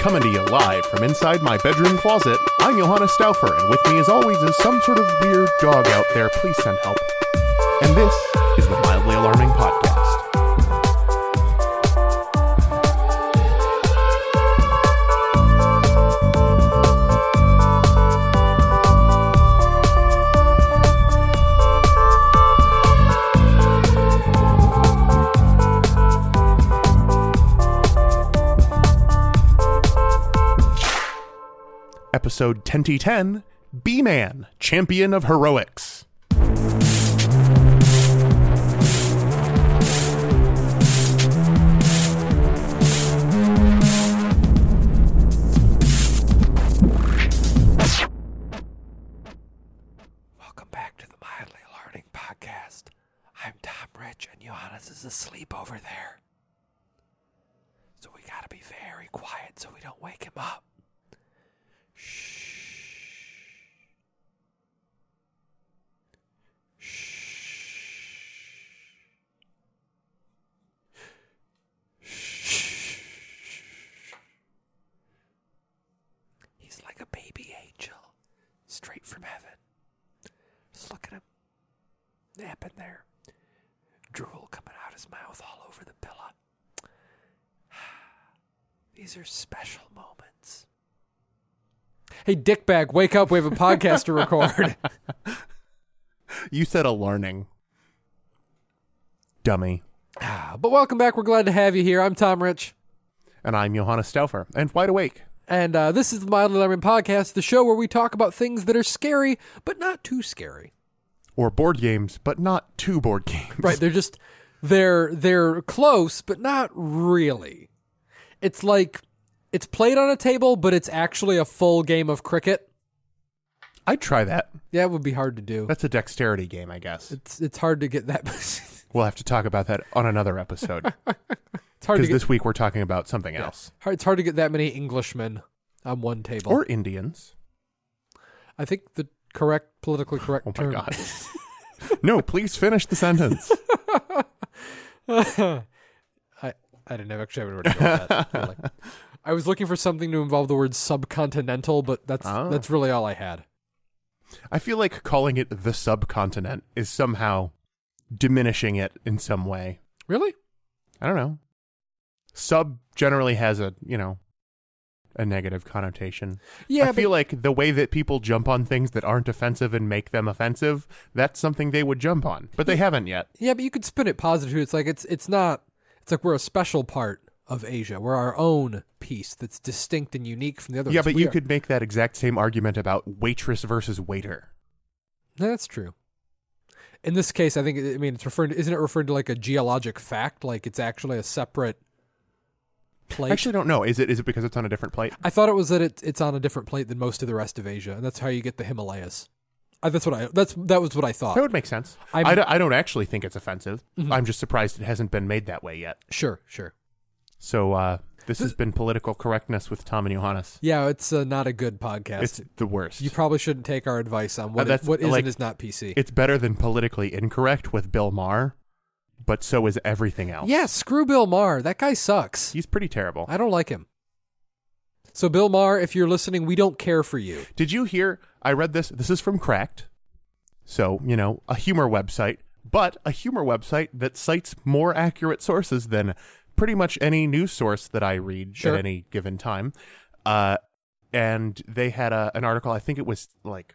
Coming to you live from inside my bedroom closet, I'm Johannes Stauffer, and with me as always is some sort of weird dog out there. Please send help. And this is the Mildly Alarming Podcast. Episode 10 Beeman, Champion of Heroics. Hey, dickbag, wake up. We have a podcast to record. You said a learning. Dummy. Ah, but welcome back. We're glad to have you here. I'm Tom Rich. And I'm Johannes Stauffer, and wide awake. And uh, this is the Mildly Alarming Podcast, the show where we talk about things that are scary, but not too scary. Or board games, but not too board games. Right? They're just they're they're close, but not really. It's like it's played on a table, but it's actually a full game of cricket. I'd try that. Yeah, it would be hard to do. That's a dexterity game, I guess. It's it's hard to get that. We'll have to talk about that on another episode. it's hard Because this week we're talking about something else. It's hard to get that many Englishmen on one table. Or Indians. I think the correct, politically oh correct Oh my term. god. no, please finish the sentence. I I didn't have actually have anywhere to go with that. I was looking for something to involve the word subcontinental, but that's Oh. that's really all I had. I feel like calling it the subcontinent is somehow diminishing it in some way. Really? I don't know. Sub generally has a, you know, a negative connotation. Yeah, I but feel like the way that people jump on things that aren't offensive and make them offensive, that's something they would jump on. But they haven't yet. yeah, but you could spin it positive. It's like it's it's not. It's like we're a special part of Asia. We're our own piece that's distinct and unique from the others. Yeah, but We you are- could make that exact same argument about waitress versus waiter. No, That's true. In this case, I think I mean it's referring to isn't it referring to like a geologic fact? Like it's actually a separate plate. I actually don't know. Is it is it because it's on a different plate? I thought it was that it, it's on a different plate than most of the rest of Asia, and that's how you get the Himalayas. Uh, that's what I. That's that was what I thought. That would make sense. I'm- I, don't, actually think it's offensive. Mhm. I'm just surprised it hasn't been made that way yet. Sure, sure. So uh, this has been political correctness with Tom and Johannes. Yeah, it's uh, not a good podcast. It's the worst. you probably shouldn't take our advice on Uh, what that's is, what is like- and is not PC. it's better than politically incorrect with Bill Maher, but so is everything else. yeah, screw Bill Maher. That guy sucks. He's pretty terrible. I don't like him. So Bill Maher, if you're listening, we don't care for you. Did you hear? I read this. This is from Cracked. So, you know, a humor website, but a humor website that cites more accurate sources than pretty much any news source that I read Sure. at any given time. Uh, and they had a, an article, I think it was like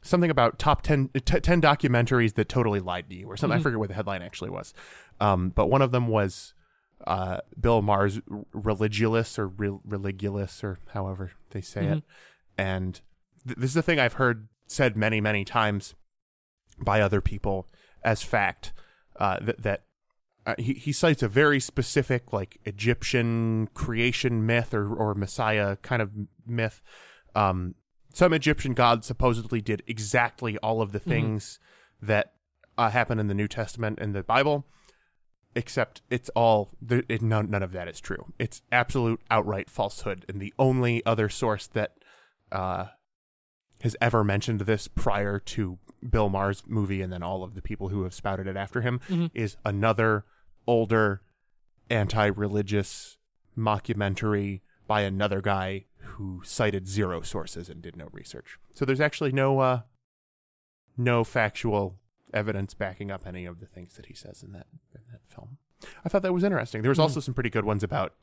something about top 10, t- 10 documentaries that totally lied to you or something. I Mhm. forget what the headline actually was. Um, but one of them was uh, Bill Maher's Religulous or Re- Religulous or however they say it. Mhm. And th- this is a thing I've heard said many, many times by other people as fact uh, that, that uh, he, he cites a very specific, like Egyptian creation myth or, or Messiah kind of myth. Um, some Egyptian god supposedly did exactly all of the things that uh, happen in the New Testament and the Bible, except it's all there, it, none, none of that is true. It's absolute outright falsehood, and the only other source that uh, has ever mentioned this prior to Bill Maher's movie, and then all of the people who have spouted it after him, Mhm. is another older anti-religious mockumentary by another guy who cited zero sources and did no research. So there's actually no uh, no factual evidence backing up any of the things that he says in that in that film. I thought that was interesting. There was also some pretty good ones about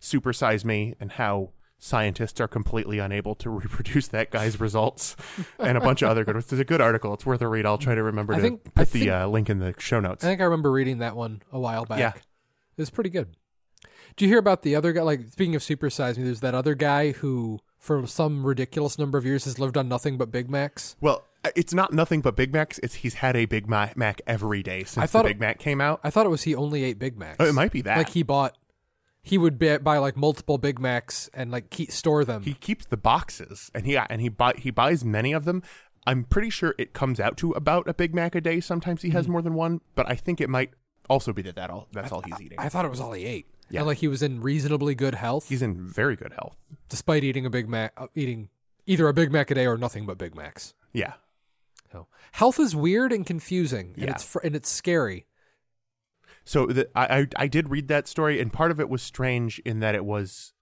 Super Size Me and how scientists are completely unable to reproduce that guy's results, and a bunch of other good. ones. It's a good article. It's worth a read. I'll try to remember I to think- put I the think- uh, link in the show notes. I think I remember reading that one a while back. Yeah. It was pretty good. Do you hear about the other guy? Like, speaking of Super Size Me, there's that other guy who, for some ridiculous number of years, has lived on nothing but Big Macs. Well, it's not nothing but Big Macs. It's he's had a Big Mac every day since I thought the it- Big Mac came out. I thought it was he only ate Big Macs. Oh, it might be that. Like, he bought, he would buy, buy like multiple Big Macs and like keep, store them. he keeps the boxes and he and he buy he buys many of them. I'm pretty sure it comes out to about a Big Mac a day. Sometimes he Hmm. has more than one, but I think it might also be that that all that's all he's eating. I thought it was all he ate. Yeah. And like he was in reasonably good health He's in very good health. despite eating a Big Mac, uh, eating either a Big Mac a day or nothing but Big Macs. Yeah. So health is weird and confusing, and Yeah. it's fr- and it's scary. So the, I, I I did read that story, and part of it was strange in that it was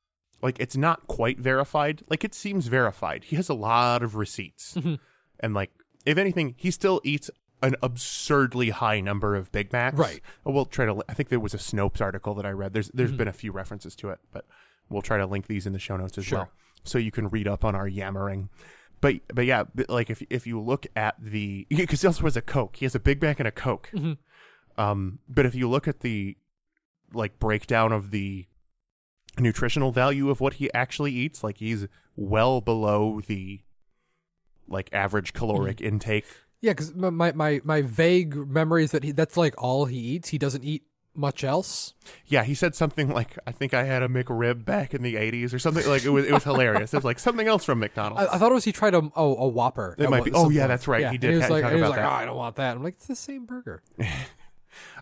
like it's not quite verified. Like it seems verified. He has a lot of receipts, Mm-hmm. and like if anything, he still eats an absurdly high number of Big Macs. Right. We'll try to. I think there was a Snopes article that I read. There's Mm-hmm. there's been a few references to it, but we'll try to link these in the show notes as Sure. well, so you can read up on our yammering. But but yeah, like if if you look at the because he also has a Coke. He has a Big Mac and a Coke. Mm-hmm. Um, but if you look at the like breakdown of the nutritional value of what he actually eats, like he's well below the like average caloric Mm-hmm. intake. Yeah, because my, my my vague memory is that he that's like all he eats. He doesn't eat much else. Yeah, he said something like, "I think I had a McRib back in the '80s" or something. Like it was it was hilarious. It was like something else from McDonald's. I, I thought it was he tried a oh, a Whopper. It might be- oh, yeah, point. that's right. Yeah, He and did He was like, he was like, oh, I don't want that. I'm like, it's the same burger.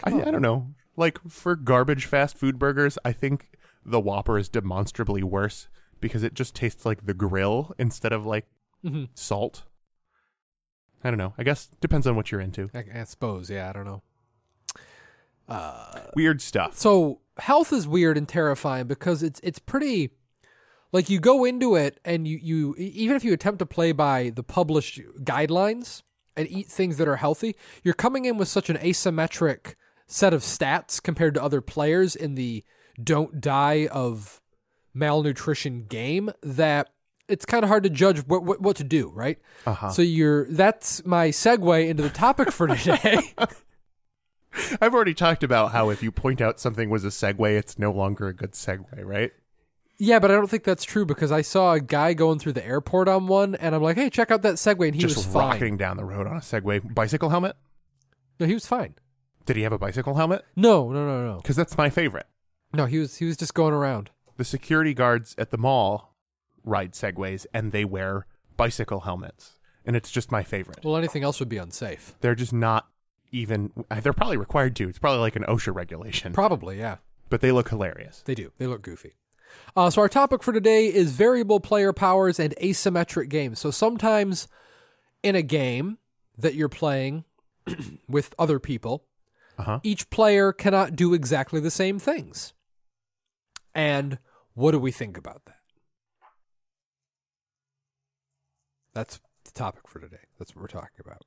I, I don't know. Like for garbage fast food burgers, I think the Whopper is demonstrably worse because it just tastes like the grill instead of like Mhm. salt. I don't know. I guess depends on what you're into. I, I suppose. Yeah, I don't know. Uh, Weird stuff. so health is weird and terrifying because it's it's pretty like you go into it and you you even if you attempt to play by the published guidelines and eat things that are healthy you're coming in with such an asymmetric set of stats compared to other players in the don't die of malnutrition game that it's kind of hard to judge what, what what to do right Uh-huh. so you're that's my segue into the topic for today I've already talked about how if you point out something was a segue, it's no longer a good segue, right? Yeah, but I don't think that's true because I saw a guy going through the airport on one, and I'm like, "Hey, check out that Segway," and he Just was fine. rocking down the road on a Segway bicycle helmet. No, he was fine. Did he have a bicycle helmet? No, no, no, no, Because that's my favorite. no. He was he was just going around. The security guards at the mall ride Segways and they wear bicycle helmets, and it's just my favorite. Well, anything else would be unsafe. They're just not even. They're probably required to. It's probably like an OSHA regulation, Probably, yeah. but they look hilarious. They do. They look goofy. Uh, so our topic for today is variable player powers and asymmetric games. So sometimes in a game that you're playing with other people, Uh-huh. each player cannot do exactly the same things. And what do we think about that? That's the topic for today. That's what we're talking about.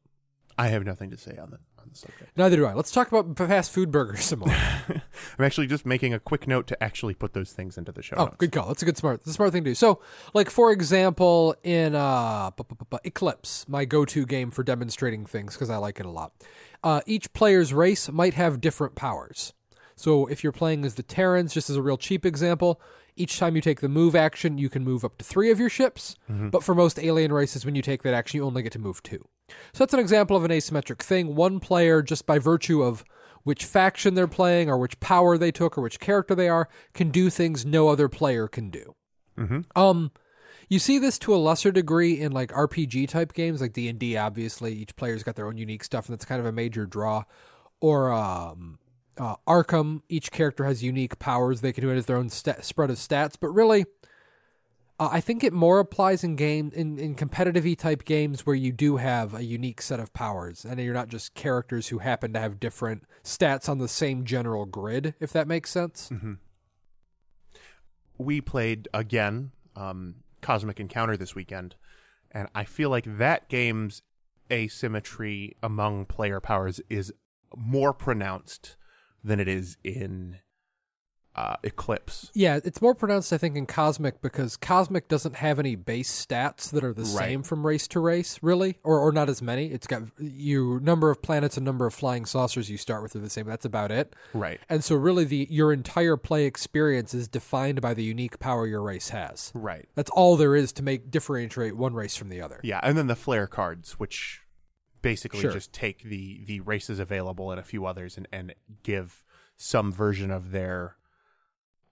I have nothing to say on the on the subject. Neither do I. Let's talk about fast food burgers some more. I'm actually just making a quick note to actually put those things into the show Oh, notes. good call. That's a good smart. That's a smart thing to do. So, like for example, in uh, Eclipse, my go-to game for demonstrating things because I like it a lot. Uh, each player's race might have different powers. So, if you're playing as the Terrans, just as a real cheap example, each time you take the move action, you can move up to three of your ships. But for most alien races, when you take that action, you only get to move two. So that's an example of an asymmetric thing. One player, just by virtue of which faction they're playing, or which power they took, or which character they are, can do things no other player can do. Um, you see this to a lesser degree in like RPG type games, like D and D. Obviously, each player's got their own unique stuff, and that's kind of a major draw. Or um, uh, Arkham, each character has unique powers; they can do it as their own sta spread of stats. But really, uh, I think it more applies in game in in competitive E type games where you do have a unique set of powers, and you're not just characters who happen to have different stats on the same general grid. If that makes sense. we played again um, Cosmic Encounter this weekend, and I feel like that game's asymmetry among player powers is more pronounced than it is in uh, Eclipse. Yeah, it's more pronounced, I think, in Cosmic because Cosmic doesn't have any base stats that are the same from race to race, really, or or not as many. It's got you number of planets and number of flying saucers you start with are the same. That's about it. Right. And so, really, the your entire play experience is defined by the unique power your race has. Right. That's all there is to make differentiate one race from the other. Yeah, and then the flare cards, which basically Sure. just take the the races available and a few others and and give some version of their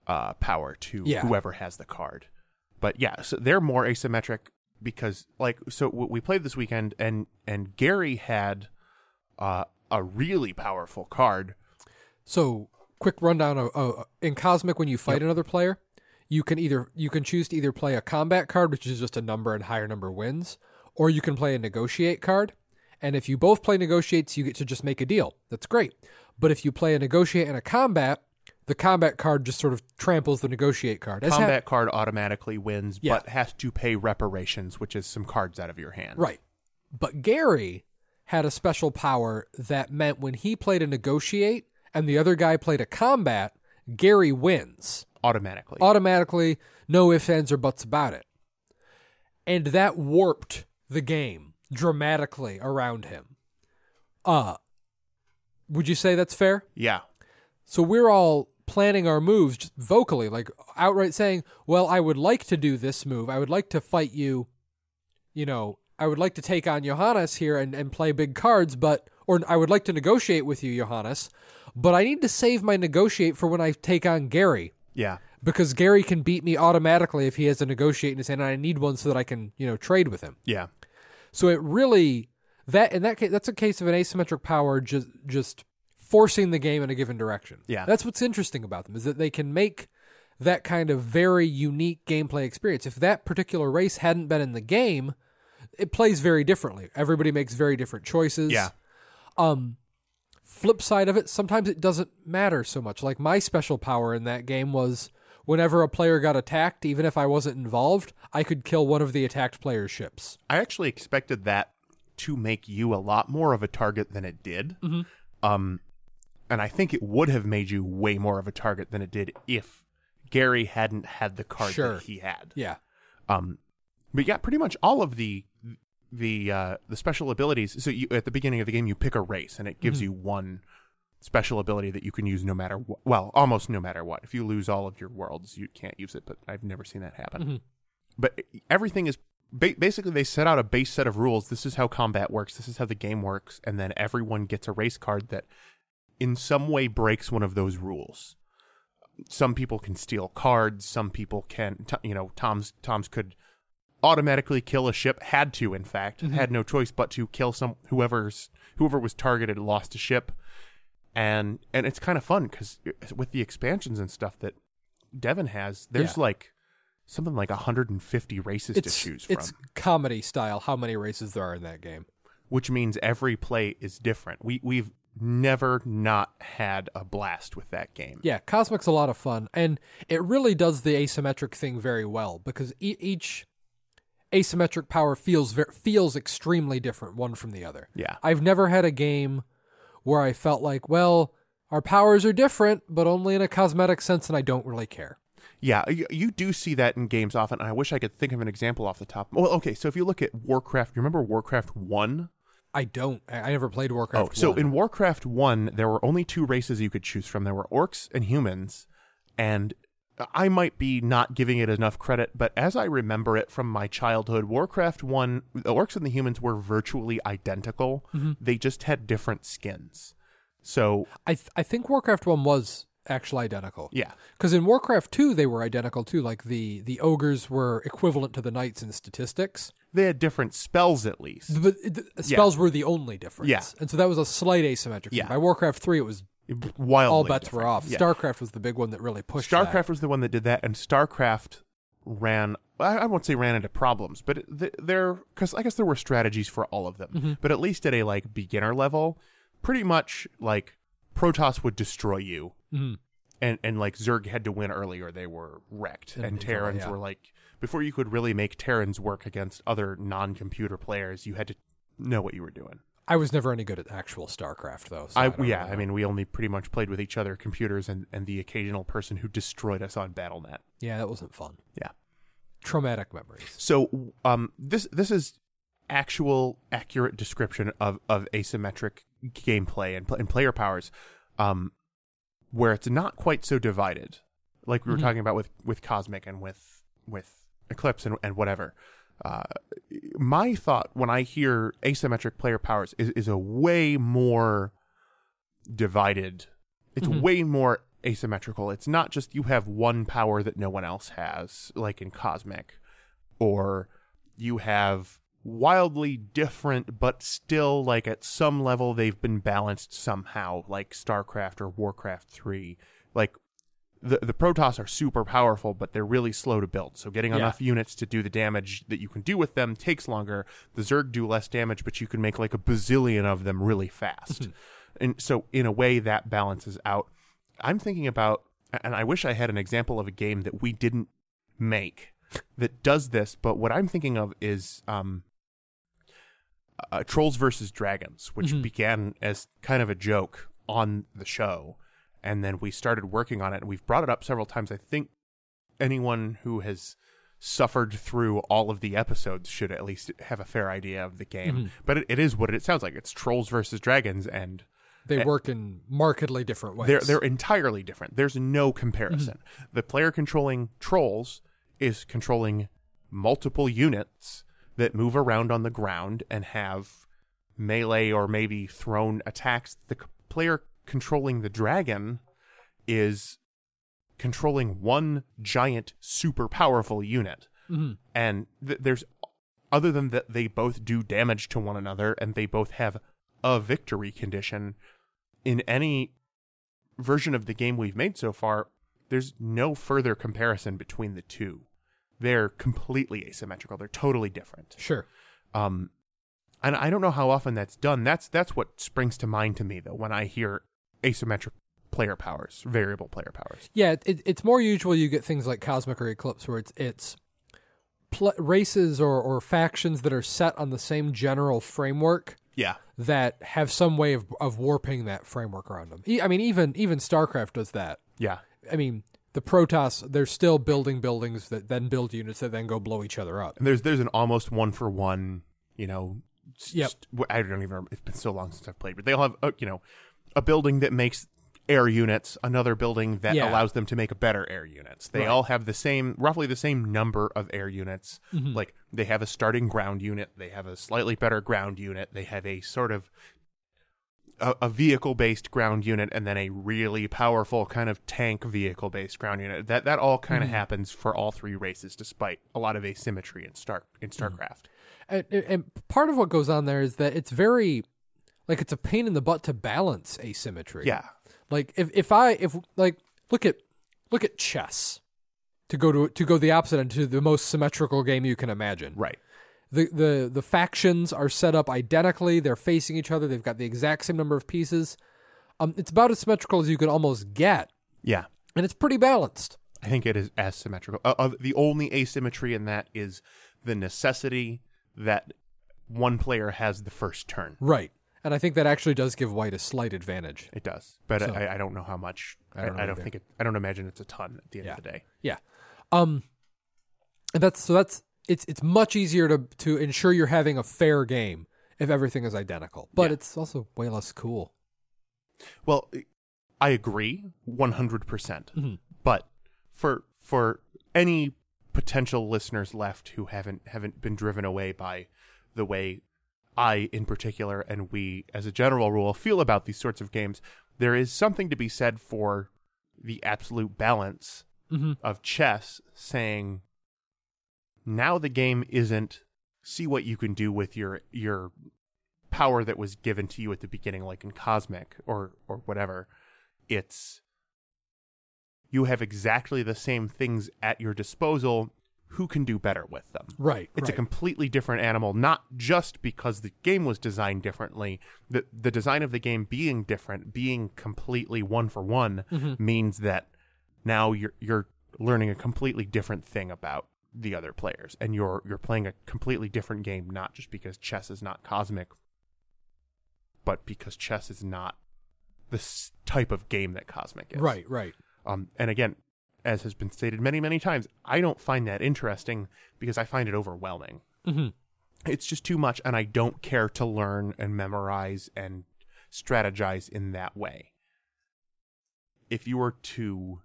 uh power to Yeah. whoever has the card. But yeah, so they're more asymmetric because like so w- we played this weekend and and Gary had uh a really powerful card. So, quick rundown of, of in Cosmic when you fight another player, you can either you can choose to either play a combat card, which is just a number and higher number wins, or you can play a negotiate card. And if you both play negotiates, you get to just make a deal. That's great. But if you play a negotiate and a combat, the combat card just sort of tramples the negotiate card. As ha- Combat card automatically wins Yeah. but has to pay reparations, which is some cards out of your hand. Right. But Gary had a special power that meant when he played a negotiate and the other guy played a combat, Gary wins. Automatically. automatically, no ifs, ands, or buts about it. And that warped the game dramatically around him. Uh, would you say that's fair? yeah. So we're all planning our moves just vocally, like outright saying, Well, I would like to do this move. I would like to fight you. You know, I would like to take on Johannes here and, and play big cards, but, or I would like to negotiate with you, Johannes, but I need to save my negotiate for when I take on Gary Yeah. because Gary can beat me automatically if he has a negotiate in his hand, and I need one so that I can, you know, trade with him. Yeah. So it really that in that case, that's a case of an asymmetric power just just forcing the game in a given direction. Yeah. that's what's interesting about them is that they can make that kind of very unique gameplay experience. If that particular race hadn't been in the game, it plays very differently. Everybody makes very different choices. Yeah. Um, flip side of it, sometimes it doesn't matter so much. Like my special power in that game was whenever a player got attacked, even if I wasn't involved, I could kill one of the attacked player's ships. I actually expected that to make you a lot more of a target than it did. Mm-hmm. Um, and I think it would have made you way more of a target than it did if Gary hadn't had the card Sure. that he had. Yeah. Um, but yeah, pretty much all of the the uh, the special abilities. So you, at the beginning of the game, you pick a race, and it gives Mm-hmm. you one special ability that you can use no matter what. Well, almost no matter what. If you lose all of your worlds, you can't use it. But I've never seen that happen. Mm-hmm. But everything is ba- basically they set out a base set of rules. This is how combat works. This is how the game works, and then everyone gets a race card that, in some way, breaks one of those rules. Some people can steal cards. Some people can, t- you know, Tom's Tom's could automatically kill a ship. Had to, in fact, mm-hmm. had no choice but to kill some whoever's whoever was targeted lost a ship, and and it's kind of fun because uh, with the expansions and stuff that Devin has, there's Yeah. like something like 150 races It's to choose from, it's comedy style how many races there are in that game. which means every play is different. We we've never not had a blast with that game. Yeah, Cosmic's a lot of fun, and it really does the asymmetric thing very well because e- each asymmetric power feels ver- feels extremely different one from the other. Yeah. I've never had a game where I felt like, well, our powers are different, but only in a cosmetic sense, and I don't really care. Yeah, you, you do see that in games often. I wish I could think of an example off the top. Well, okay, so if you look at Warcraft, you remember Warcraft 1? I don't. I, I never played Warcraft. Oh, so 1. in Warcraft 1, there were only two races you could choose from. There were orcs and humans. And I might be not giving it enough credit, but as I remember it from my childhood, Warcraft 1, the orcs and the humans were virtually identical. Mm-hmm. They just had different skins. So, I th- I think Warcraft one was actually identical. yeah. Because in Warcraft two, they were identical too. Like the the ogres were equivalent to the knights in statistics. They had different spells at least. But the spells were the only difference. Yeah. And so that was a slight asymmetric. thing. Yeah. By Warcraft 3, it was Wildly all bets different. were off. Yeah. StarCraft was the big one that really pushed that. StarCraft was the one that did that, and StarCraft ran. I I won't say ran into problems, but there because I guess there were strategies for all of them. Mm-hmm. But at least at a like beginner level, pretty much like Protoss would destroy you, Mhm. and and like Zerg had to win early or they were wrecked, And and Terrans yeah. were like before you could really make Terrans work against other non-computer players, you had to know what you were doing. I was never any good at actual StarCraft though. So I, I, yeah, I mean, we only pretty much played with each other computers and and the occasional person who destroyed us on Battle.net. yeah, that wasn't fun. Yeah. Traumatic memories. So um this this is actual accurate description of of asymmetric gameplay and, and player powers um where it's not quite so divided like we were Mhm. talking about with with cosmic and with with eclipse and, and whatever uh my thought when i hear asymmetric player powers is is a way more divided it's Mhm. way more asymmetrical it's not just you have one power that no one else has like in cosmic or you have wildly different but still like at some level they've been balanced somehow like starcraft or warcraft 3 like the the protoss are super powerful but they're really slow to build. So getting Yeah. enough units to do the damage that you can do with them takes longer. The zerg do less damage but you can make like a bazillion of them really fast. And so in a way that balances out. I'm thinking about and i wish i had an example of a game that we didn't make that does this but what i'm thinking of is um uh, trolls versus dragons which Mhm. began as kind of a joke on the show and then we started working on it and we've brought it up several times i think anyone who has suffered through all of the episodes should at least have a fair idea of the game Mhm. but it, it is what it sounds like it's trolls versus dragons and They Eh, work in markedly different ways. they're they're entirely different. There's no comparison. Mm-hmm. The player controlling trolls is controlling multiple units that move around on the ground and have melee or maybe thrown attacks. The c- player controlling the dragon is controlling one giant super powerful unit. Mhm. And th- there's other than that they both do damage to one another and they both have a victory condition in any version of the game we've made so far there's no further comparison between the two they're completely asymmetrical they're totally different Sure. um and i don't know how often that's done that's that's what springs to mind to me though when i hear asymmetric player powers variable player powers Yeah, it, it's more usual you get things like Cosmic or Eclipse where it's it's pl- races or, or factions that are set on the same general framework yeah that have some way of, of warping that framework around them. I mean, even even StarCraft does that. yeah I mean, the Protoss they're still building buildings that then build units that then go blow each other up. and there's there's an almost one for one you know Yep. st- i don't even remember it's been so long since i've played but they all have uh, you know a building that makes air units another building that Yeah. allows them to make better air units they Right. all have the same roughly the same number of air units Mhm. like they have a starting ground unit they have a slightly better ground unit they have a sort of a, a vehicle based ground unit and then a really powerful kind of tank vehicle based ground unit that that all kind of Mm-hmm. happens for all three races despite a lot of asymmetry in star in Mm-hmm. starcraft And, and part of what goes on there is that it's very like it's a pain in the butt to balance asymmetry. yeah Like if if I if like look at look at chess to go to to go the opposite end to the most symmetrical game you can imagine. right The the the factions are set up identically. They're facing each other. They've got the exact same number of pieces. Um, it's about as symmetrical as you could almost get, yeah and it's pretty balanced. I think it is as symmetrical. Uh, uh, the only asymmetry in that is the necessity that one player has the first turn. Right. And I think that actually does give White a slight advantage. It does, but So- I, I don't know how much. I I don't don't, think it. I don't imagine it's a ton at the end Yeah. of the day. Yeah. Um and that's so that's it's it's much easier to to ensure you're having a fair game if everything is identical. But Yeah. it's also way less cool. Well, I agree one hundred percent. Mhm. But for for any potential listeners left who haven't haven't been driven away by the way I in particular and we as a general rule feel about these sorts of games, there is something to be said for the absolute balance Mhm. of chess saying now the game isn't see what you can do with your your power that was given to you at the beginning like in cosmic or or whatever it's you have exactly the same things at your disposal who can do better with them Right. it's a completely different animal not just because the game was designed differently the the design of the game being different being completely one for one Mhm. means that now you're you're learning a completely different thing about the other players and you're you're playing a completely different game not just because chess is not cosmic but because chess is not this type of game that cosmic is Right, right. um, and again, as has been stated many, many times, I don't find that interesting because I find it overwhelming. hmm It's just too much, and I don't care to learn and memorize and strategize in that way. If you were to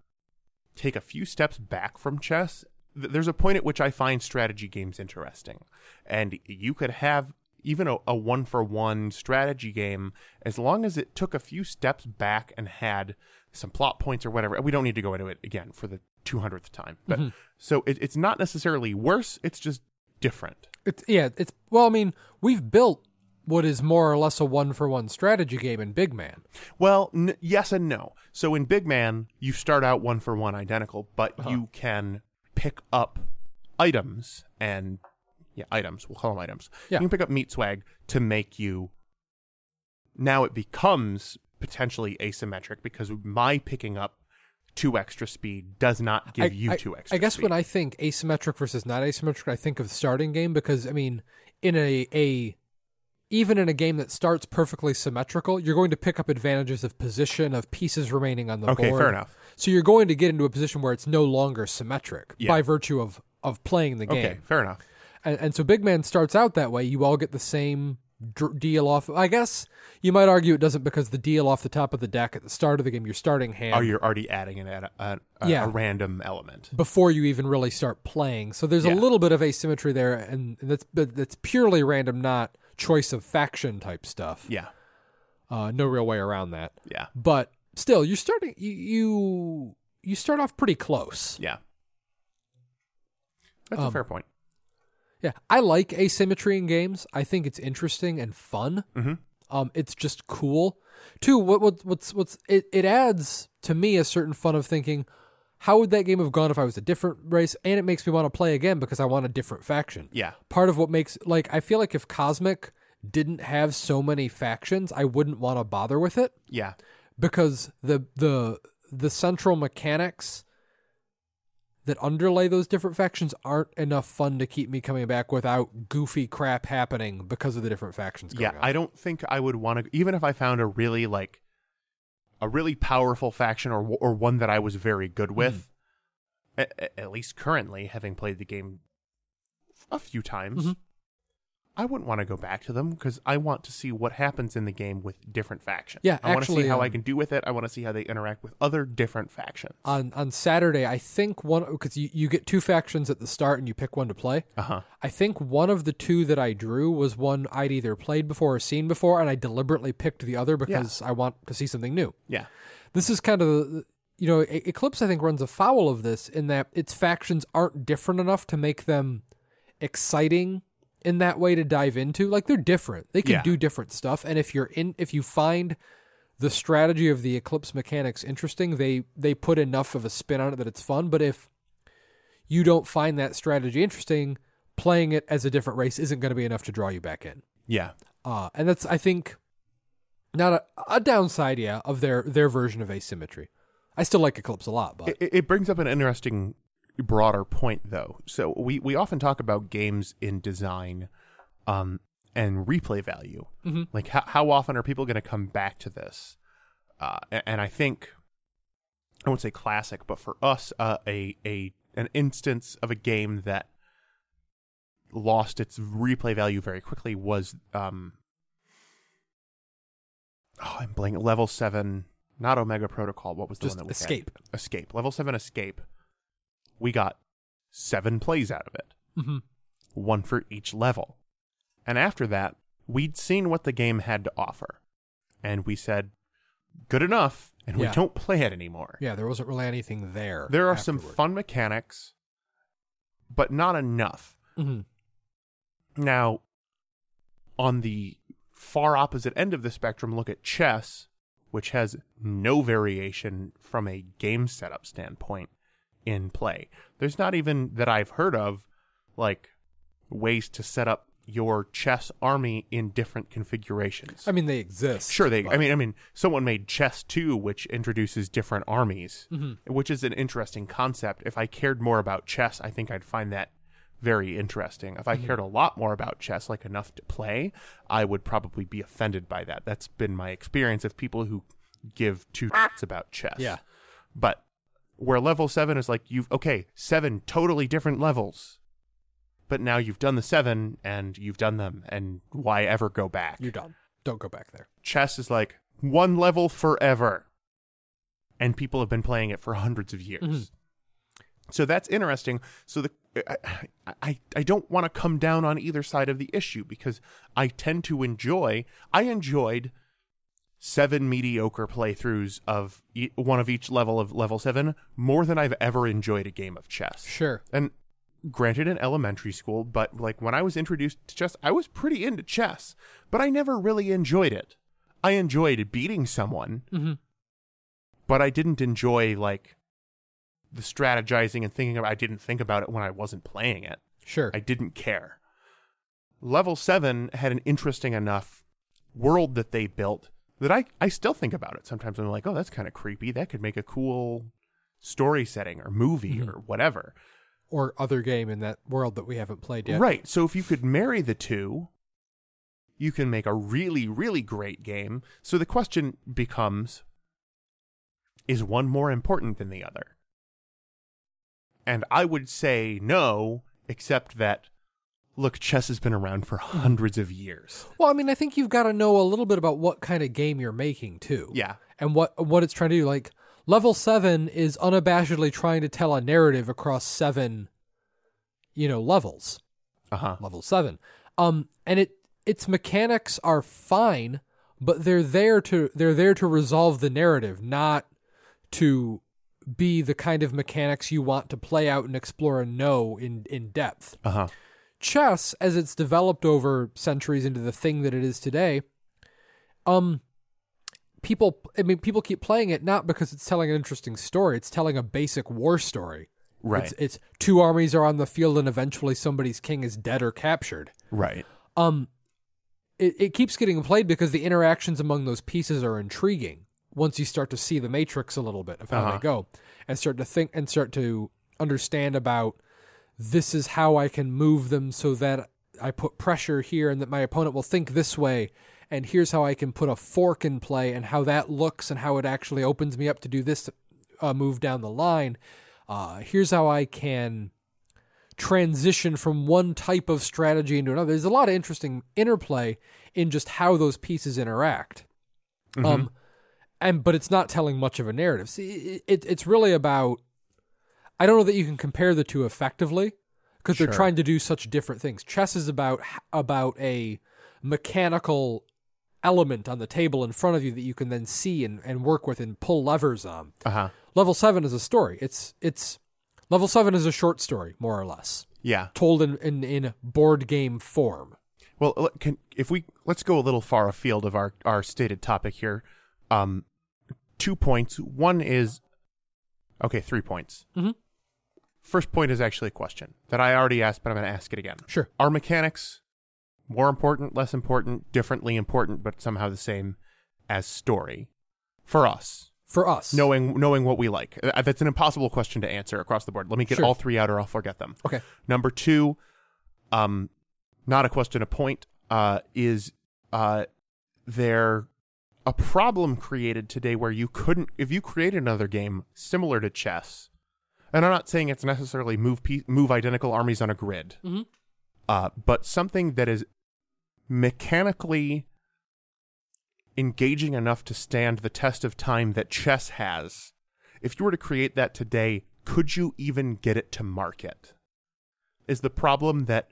take a few steps back from chess, there's a point at which I find strategy games interesting. And you could have even a, a one for one strategy game as long as it took a few steps back and had some plot points or whatever. We don't need to go into it again for the 200th time. But mm-hmm. so it, it's not necessarily worse, it's just different. It's yeah, it's well, I mean, we've built what is more or less a one for one strategy game in Big Man. Well, n- yes and no. So in Big Man, you start out one for one identical, but uh-huh. you can pick up items and yeah, items. We'll call them items. Yeah. You can pick up meat swag to make you. Now it becomes potentially asymmetric because my picking up two extra speed does not give I, you I- two extra. I guess speed. when I think asymmetric versus not asymmetric, I think of starting game because I mean, in a a even in a game that starts perfectly symmetrical, you're going to pick up advantages of position of pieces remaining on the okay, board. fair enough. So you're going to get into a position where it's no longer symmetric Yeah. by virtue of of playing the game. Okay, fair enough. And, and so Big Man starts out that way. You all get the same dr- deal off. I guess you might argue it doesn't because the deal off the top of the deck at the start of the game, your starting hand, Are you're already adding an, a, a, a, Yeah. a random element? before you even really start playing. So there's Yeah. a little bit of asymmetry there, and that's that's purely random, not choice of faction type stuff. Yeah, Uh, no real way around that. yeah, But still, you're starting. You you, you start off pretty close. yeah. That's a Um, fair point. Yeah, I like asymmetry in games. I think it's interesting and fun. hmm Um, it's just cool. Two, what what what's what's it, it adds to me a certain fun of thinking, how would that game have gone if I was a different race? And it makes me want to play again because I want a different faction. Yeah, Part of what makes like I feel like if Cosmic didn't have so many factions, I wouldn't want to bother with it yeah, because the the the central mechanics that underlay those different factions aren't enough fun to keep me coming back without goofy crap happening because of the different factions going yeah. on. I don't think I would want to, even if I found a really like a really powerful faction or or one that I was very good with. At, at least currently, having played the game a few times, Mhm. I wouldn't want to go back to them because I want to see what happens in the game with different factions. Yeah, I want to see how I um, can do with it. I want to see how they interact with other different factions. on on Saturday, I think one because you, you get two factions at the start and you pick one to play. Uh huh. I think one of the two that I drew was one I'd either played before or seen before, and I deliberately picked the other because I want to see something new. Yeah. This is kind of the you know E- Eclipse. I think runs afoul of this in that its factions aren't different enough to make them exciting in that way to dive into. Like they're different. They can Yeah. do different stuff, and if you're in, if you find the strategy of the Eclipse mechanics interesting, they they put enough of a spin on it that it's fun. But if you don't find that strategy interesting, playing it as a different race isn't going to be enough to draw you back in. Yeah. Uh, and that's I think not a, a downside, yeah, of their their version of asymmetry. I still like Eclipse a lot, but It, it brings up an interesting broader point though so we we often talk about games in design um and replay value Mhm. like how, how often are people going to come back to this uh a- and, i think i won't say classic but for us uh, a a an instance of a game that lost its replay value very quickly was um oh i'm blanking level 7 not omega protocol what was the just one that we had? escape. escape level 7 escape we got seven plays out of it Mm-hmm. one for each level and after that we'd seen what the game had to offer and we said good enough and Yeah. we don't play it anymore Yeah, there wasn't really anything there. there are some fun mechanics but not enough Mhm. now on the far opposite end of the spectrum look at chess which has no variation from a game setup standpoint in play. There's not even that I've heard of like ways to set up your chess army in different configurations. I mean, they exist. Sure, they. but- I mean, I mean, someone made Chess Two, which introduces different armies, Mm-hmm. which is an interesting concept. If I cared more about chess, I think I'd find that very interesting. If I Mm-hmm. cared a lot more about chess, like enough to play, I would probably be offended by that. That's been my experience of people who give two shits about chess. Yeah. but where level seven is like you've okay, seven totally different levels. But now you've done the seven and you've done them, and why ever go back? You're done. Don't go back there. chess is like one level forever and people have been playing it for hundreds of years Mhm. so that's interesting so the i i, I don't want to come down on either side of the issue because i tend to enjoy i enjoyed seven mediocre playthroughs of e- one of each level of level 7 more than i've ever enjoyed a game of chess Sure. and granted in elementary school but like when i was introduced to chess i was pretty into chess but i never really enjoyed it i enjoyed beating someone Mm-hmm. but i didn't enjoy like the strategizing and thinking about i didn't think about it when i wasn't playing it Sure. i didn't care level 7 had an interesting enough world that they built that i i still think about it sometimes i'm like oh that's kind of creepy that could make a cool story setting or movie Mhm. or whatever or other game in that world that we haven't played yet. Right. So if you could marry the two, you can make a really, really great game. So the question becomes is one more important than the other? And I would say no, except that look, chess has been around for hundreds of years. Well, I mean, I think you've got to know a little bit about what kind of game you're making too. Yeah. and what what it's trying to do. Like level seven is unabashedly trying to tell a narrative across seven, you know, levels. Uh-huh. Level seven, um, and it its mechanics are fine, but they're there to they're there to resolve the narrative, not to be the kind of mechanics you want to play out and explore and know in in depth Uh-huh. Chess as it's developed over centuries into the thing that it is today um people i mean people keep playing it not because it's telling an interesting story it's telling a basic war story Right. it's, it's two armies are on the field and eventually somebody's king is dead or captured right. um it, it keeps getting played because the interactions among those pieces are intriguing once you start to see the matrix a little bit of how Uh-huh. they go and start to think and start to understand about this is how I can move them so that I put pressure here and that my opponent will think this way and here's how I can put a fork in play and how that looks and how it actually opens me up to do this uh, move down the line uh, here's how I can transition from one type of strategy into another. There's a lot of interesting interplay in just how those pieces interact. Um, and but it's not telling much of a narrative. See, it, it's really about. I don't know that you can compare the two effectively because they're trying to do such different things. Chess is about about a mechanical element on the table in front of you that you can then see and, and work with and pull levers on. Uh-huh. Level seven is a story. It's it's level seven is a short story, more or less, Yeah. told in in, in board game form. Well, can if we let's go a little far afield of our our stated topic here. Um, two points. One is okay. Three points. Mhm. First point is actually a question that I already asked, but I'm going to ask it again. Sure. Are mechanics more important, less important, differently important, but somehow the same as story for us? For us. Knowing knowing what we like. Uh, That's an impossible question to answer across the board. Let me get Sure. all three out, or I'll forget them. Okay. Number two, um, not a question, a point, uh, is uh, there a problem created today where you couldn't, if you created another game similar to chess, and I'm not saying it's necessarily move pe- move identical armies on a grid, Mhm. uh, but something that is mechanically engaging enough to stand the test of time that chess has. If you were to create that today, could you even get it to market? Is the problem that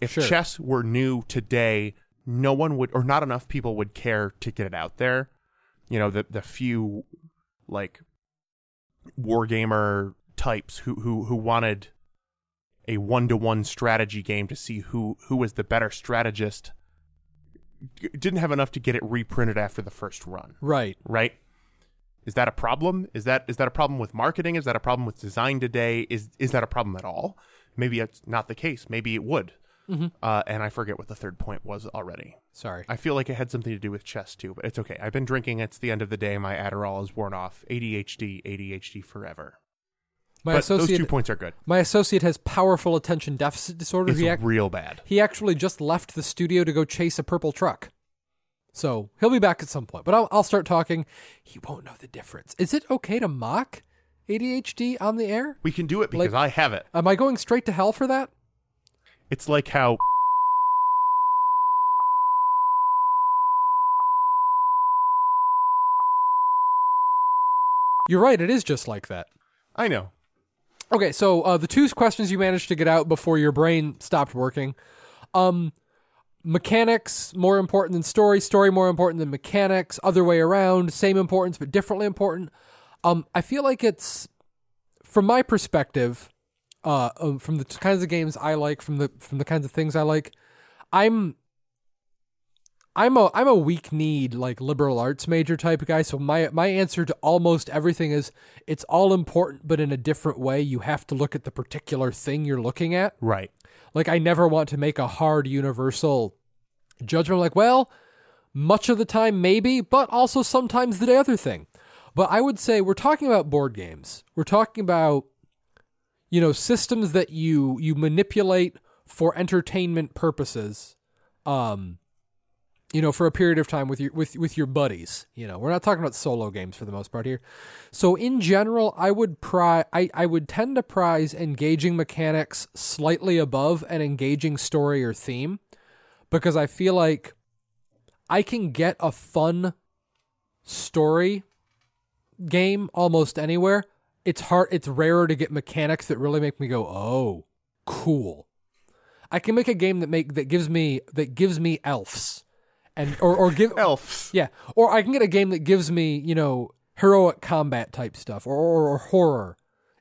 if Sure. chess were new today, no one would, or not enough people would care to get it out there? You know, the the few like wargamer types who who who wanted a one to one strategy game to see who who was the better strategist didn't have enough to get it reprinted after the first run Right. right is that a problem is that is that a problem with marketing is that a problem with design today is is that a problem at all maybe it's not the case maybe it would uh, and I forget what the third point was already. Sorry. I feel like it had something to do with chess too, but it's okay. I've been drinking. It's the end of the day. My Adderall is worn off. ADHD, ADHD forever. My but associate those two points are good. my associate has powerful attention deficit disorder. It's He, ac- real bad. he actually just left the studio to go chase a purple truck. So he'll be back at some point. But I'll, I'll start talking. He won't know the difference. Is it okay to mock ADHD on the air? We can do it because Like- I have it. Am I going straight to hell for that? It's like how You're right. It is just like that. I know. Okay, so uh, the two questions you managed to get out before your brain stopped working. Um, mechanics more important than story, story more important than mechanics, other way around, same importance but differently important. Um, I feel like it's, from my perspective, uh, um, from the kinds of games I like, from the from the kinds of things I like, I'm I'm a I'm a weak need like liberal arts major type of guy. So my my answer to almost everything is it's all important, but in a different way. You have to look at the particular thing you're looking at. Right. Like I never want to make a hard universal judgment. Like, well, much of the time maybe, but also sometimes the other thing. But I would say we're talking about board games. We're talking about you know systems that you you manipulate for entertainment purposes. Um you know, for a period of time with your with with your buddies. You know, we're not talking about solo games for the most part here. So in general, I would pri I, I would tend to prize engaging mechanics slightly above an engaging story or theme because I feel like I can get a fun story game almost anywhere. It's hard it's rarer to get mechanics that really make me go, "Oh, cool." I can make a game that make that gives me that gives me elves and or or give Elves. yeah, or I can get a game that gives me, you know, heroic combat type stuff or, or, or horror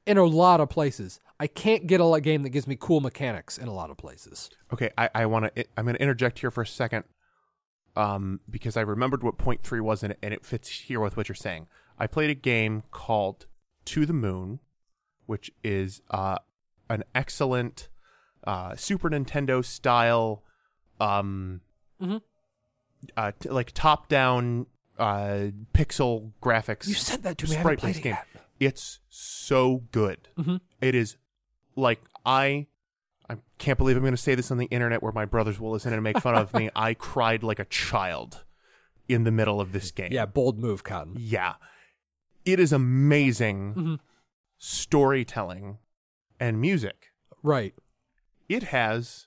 in a lot of places. I can't get a game that gives me cool mechanics in a lot of places. Okay, I, I want to. I'm going to interject here for a second, um, because I remembered what point three was, in it, and it fits here with what you're saying. I played a game called To the Moon, which is uh, an excellent uh, Super Nintendo style, um, Mhm. Uh, t- like top down uh, pixel graphics. You said that to me. I haven't played it game. yet. It's so good. Mhm. It is like I I can't believe I'm going to say this on the internet where my brothers will listen and make fun of me. I cried like a child in the middle of this game. Yeah, bold move, Cotton. Yeah. It is amazing Mhm. storytelling and music. Right. It has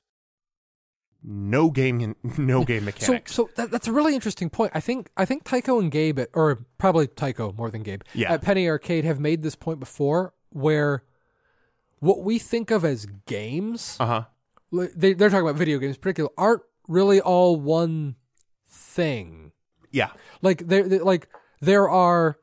no game no game So, mechanics. so that, that's a really interesting point. I think I think Tycho and Gabe, at, or probably Tycho more than Gabe, Yeah. at Penny Arcade have made this point before, where what we think of as games uh-huh. they, they're talking about video games in particular aren't really all one thing Yeah. like there like there are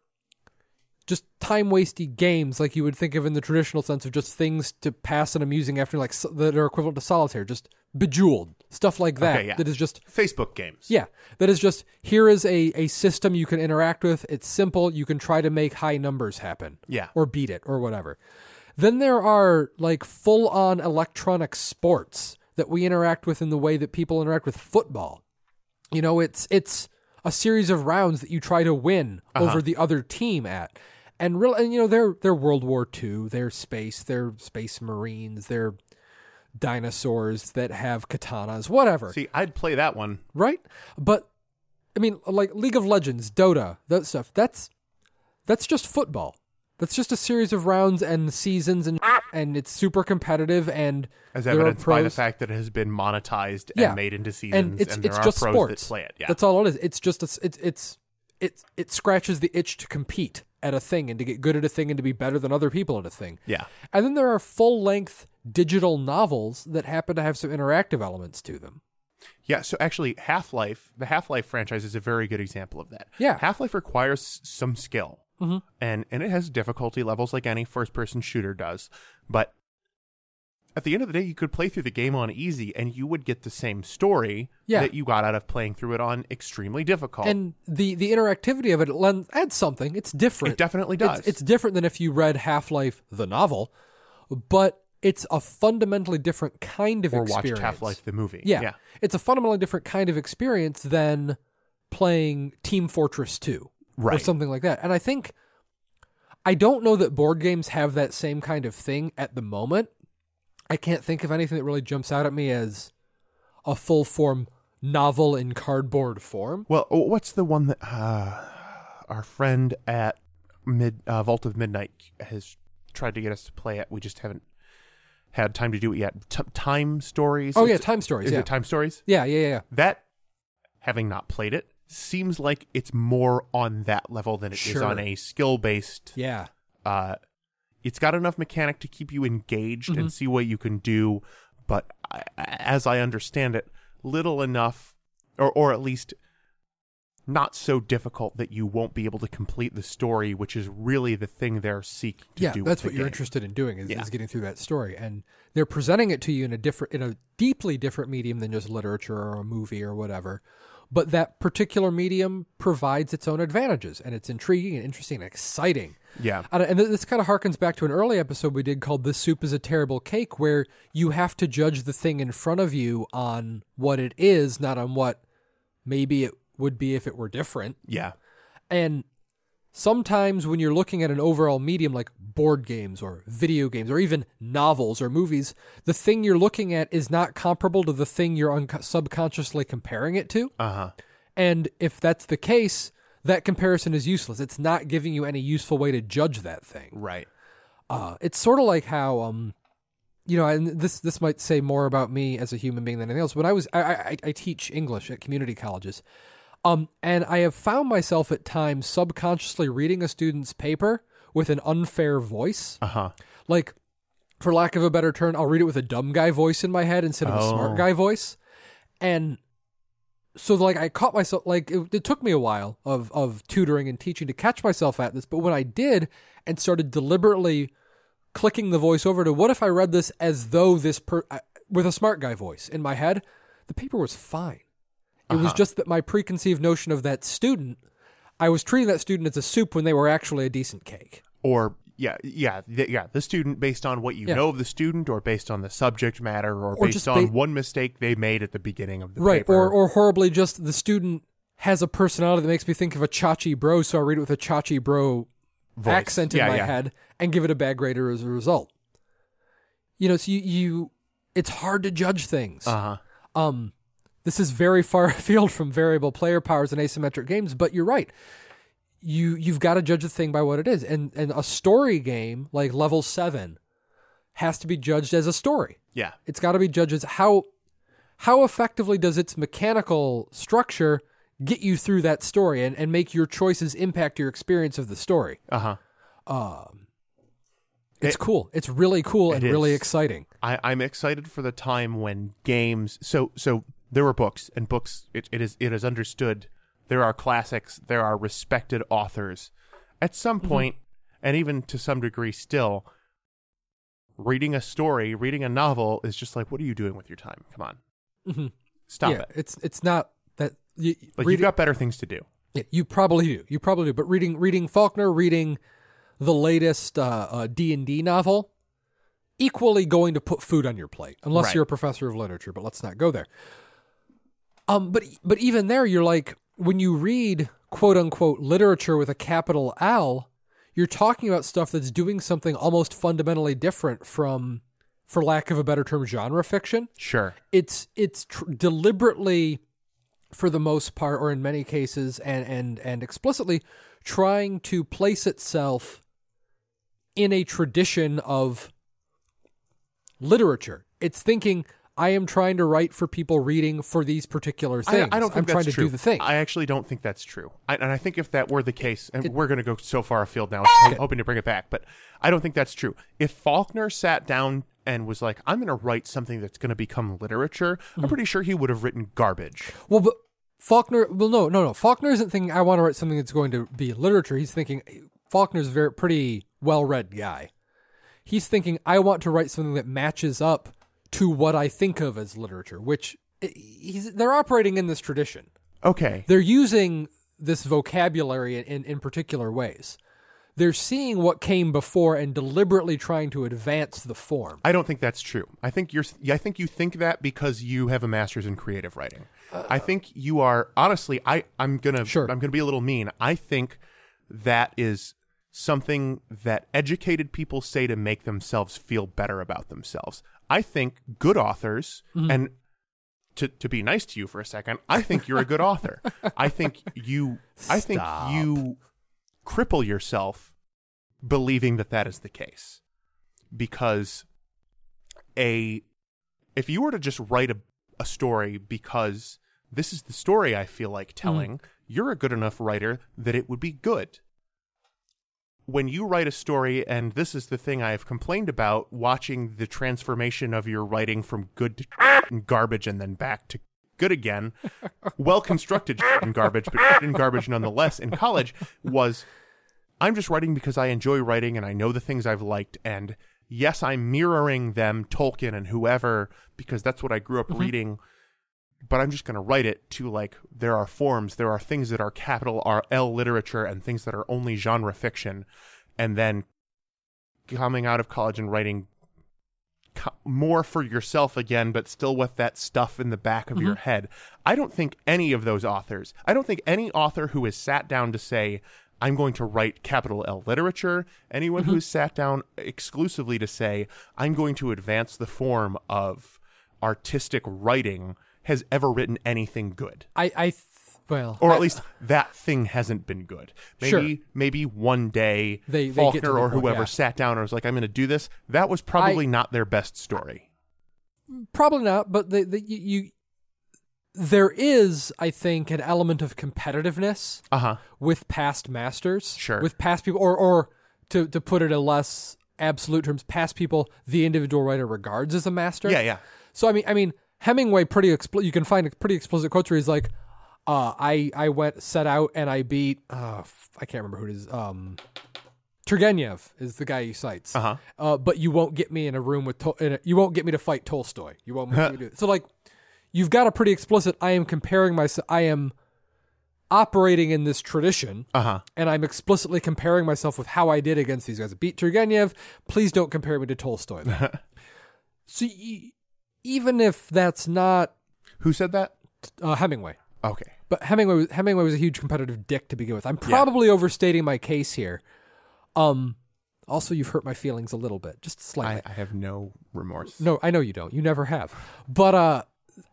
just time wasty games like you would think of in the traditional sense of just things to pass an amusing afternoon like so- that are equivalent to solitaire just bejeweled stuff like that Okay, yeah. that is just Facebook games. yeah that is just here is a, a system you can interact with it's simple you can try to make high numbers happen Yeah. or beat it or whatever. Then there are like full on electronic sports that we interact with in the way that people interact with football. You know, it's it's a series of rounds that you try to win uh-huh. over the other team at. And real and you know, they're they're World War II, they're space, they're space marines, they're dinosaurs that have katanas, whatever See, I'd play that one. right? But I mean, like League of Legends, Dota, that stuff. That's that's just football. That's just a series of rounds and seasons, and and it's super competitive. And As evidenced by the fact that it has been monetized Yeah. and made into seasons, and it's there it's are just pros sports. that play it. Yeah, That's all it is. It's just a, it's it's it it scratches the itch to compete at a thing and to get good at a thing and to be better than other people at a thing. yeah. And then there are full length digital novels that happen to have some interactive elements to them. Yeah, so actually, Half Life, the Half Life franchise is a very good example of that. Yeah. Half Life requires some skill, Mhm. and and it has difficulty levels like any first person shooter does. But at the end of the day, you could play through the game on easy, and you would get the same story Yeah. that you got out of playing through it on extremely difficult. And the the interactivity of it lends, adds something. It's different. it definitely does. It's, it's different than if you read Half Life the novel, but it's a fundamentally different kind of or experience. watched Half Life the movie. Yeah. yeah, It's a fundamentally different kind of experience than playing Team Fortress 2 or something like that. And I think I don't know that board games have that same kind of thing at the moment. I can't think of anything that really jumps out at me as a full form novel in cardboard form. Well, oh, what's the one that uh, our friend at mid uh, Vault of Midnight has tried to get us to play it? We just haven't had time to do it yet. T- time stories. Oh yeah, time stories. Is Yeah. it time stories? yeah, yeah, yeah, yeah. That, having not played it, seems like it's more on that level than it is Sure. on a skill based. Yeah. Uh, it's got enough mechanic to keep you engaged Mm-hmm. and see what you can do, but I, as I understand it, little enough, or or at least not so difficult that you won't be able to complete the story, which is really the thing they're seeking to yeah, do. that's what you're interested in doing is, Yeah. is getting through that story, and they're presenting it to you in a different, in a deeply different medium than just literature or a movie or whatever. But that particular medium provides its own advantages, and it's intriguing and interesting and exciting. Yeah, And, and this kind of harkens back to an early episode we did called "This Soup Is a Terrible Cake," where you have to judge the thing in front of you on what it is, not on what maybe it would be if it were different. yeah, And sometimes when you're looking at an overall medium like board games or video games or even novels or movies, the thing you're looking at is not comparable to the thing you're un- subconsciously comparing it to. uh huh. And if that's the case, that comparison is useless. It's not giving you any useful way to judge that thing. Right. Uh, it's sort of like how, um, you know, and this this might say more about me as a human being than anything else. When I was, I, I, I teach English at community colleges, um, and I have found myself at times subconsciously reading a student's paper with an unfair voice, Uh huh. like. For lack of a better term, I'll read it with a dumb guy voice in my head instead of a Oh. smart guy voice, and so like I caught myself like it, it took me a while of of tutoring and teaching to catch myself at this, but when I did and started deliberately clicking the voice over to what if I read this as though this per uh, with a smart guy voice in my head, the paper was fine. It was Uh-huh. just that my preconceived notion of that student, I was treating that student as a soup when they were actually a decent cake. Or yeah, yeah, th- yeah. The student based on what you Yeah. know of the student, or based on the subject matter, or, Or based on ba- one mistake they made at the beginning of the right paper. or or horribly just the student has a personality that makes me think of a chachi bro so i read it with a chachi bro Voice. accent in Yeah, my yeah. head and give it a bad grade as a result you know so you, you it's hard to judge things Uh huh. um this is very far afield from variable player powers and asymmetric games but you're right you you've got to judge the thing by what it is and and a story game like level 7 has to be judged as a story Yeah. it's got to be judged as how how effectively does its mechanical structure get you through that story and, and make your choices impact your experience of the story Uh huh. um it's It- cool it's really cool and it really exciting I, I'm excited for the time when games. So so there are books and books. It, it is it is understood. There are classics. There are respected authors. At some Mm-hmm. point, and even to some degree, still reading a story, reading a novel is just like, what are you doing with your time? Come on, Mhm. stop yeah it. it's it's not that you, Like you've got better things to do. Yeah, you probably do. You probably do. But reading reading Faulkner, reading the latest uh, uh, D and D novel, equally going to put food on your plate, unless Right. you're a professor of literature. But let's not go there. Um, but but even there, you're like when you read quote unquote literature with a capital L, you're talking about stuff that's doing something almost fundamentally different from, for lack of a better term, genre fiction Sure. it's it's tr- deliberately for the most part or in many cases and and and explicitly trying to place itself in a tradition of literature it's thinking i am trying to write for people reading for these particular things I don't think am that's trying to true. do the thing I actually don't think that's true. I, and I think if that were the case, and we're going to go so far afield now, ho- hoping to bring it back, but I don't think that's true. If Faulkner sat down and was like, "I'm going to write something that's going to become literature," Hmm. I'm pretty sure he would have written garbage. well but faulkner well no no no faulkner isn't thinking i want to write something that's going to be literature he's thinking faulkner's a very pretty well-read guy he's thinking i want to write something that matches up to what i think of as literature which eh, he's, they're operating in this tradition Okay. they're using this vocabulary in, in, particular ways they're seeing what came before and deliberately trying to advance the form. I don't think that's true. I think you're. I think you think that because you have a master's in creative writing. I think you are honestly. I I'm gonna. Sure. I'm gonna be a little mean. I think that is something that educated people say to make themselves feel better about themselves. I think good authors mm-hmm. and. To, to be nice to you for a second, I think you're a good author. I think you I think Stop. you cripple yourself believing that that is the case because a if you were to just write a, a story because this is the story I feel like mm. telling, you're a good enough writer that it would be good. When you write a story, and this is the thing I have complained about, watching the transformation of your writing from good to and garbage and then back to good again, well constructed and garbage, but and garbage nonetheless in college, was I'm just writing because I enjoy writing and I know the things I've liked. And yes, I'm mirroring them, Tolkien and whoever, because that's what I grew up mm-hmm. reading. But I'm just going to write it to like, there are forms, there are things that are capital R L literature and things that are only genre fiction. And then coming out of college and writing co- more for yourself again, but still with that stuff in the back of your mm-hmm. head. I don't think any of those authors, I don't think any author who has sat down to say, I'm going to write capital L literature, anyone mm-hmm. who has sat down exclusively to say, I'm going to advance the form of artistic writing has ever written anything good I, I, th- well, or I- at least that thing hasn't been good. Maybe Sure. maybe one day They- they Faulkner the or point, whoever yeah. sat down and was like, "I'm going to do this." That was probably not their best story. Probably not, but the, the you, you there is, I think, an element of competitiveness Uh huh. with past masters. Sure. With past people or or to to put it in less absolute terms, past people the individual writer regards as a master. Yeah, yeah. So I mean I mean Hemingway pretty expl- you can find a pretty explicit quotes where he's like uh, I I went set out and I beat uh, I can't remember who it is um Turgenev is the guy he cites. Uh-huh. Uh, but you won't get me in a room with Tol- in a, you won't get me to fight Tolstoy. You won't make me do it. So like you've got a pretty explicit I am comparing myself I am operating in this tradition Uh huh. and I'm explicitly comparing myself with how I did against these guys. I beat Turgenev, please don't compare me to Tolstoy. so even if that's not Who said that? uh, Hemingway, Okay. but Hemingway was, Hemingway was a huge competitive dick to begin with. I'm probably overstating my case here. Um, also, you've hurt my feelings a little bit, just slightly. I, I have no remorse. no, I know you don't. You never have. But uh,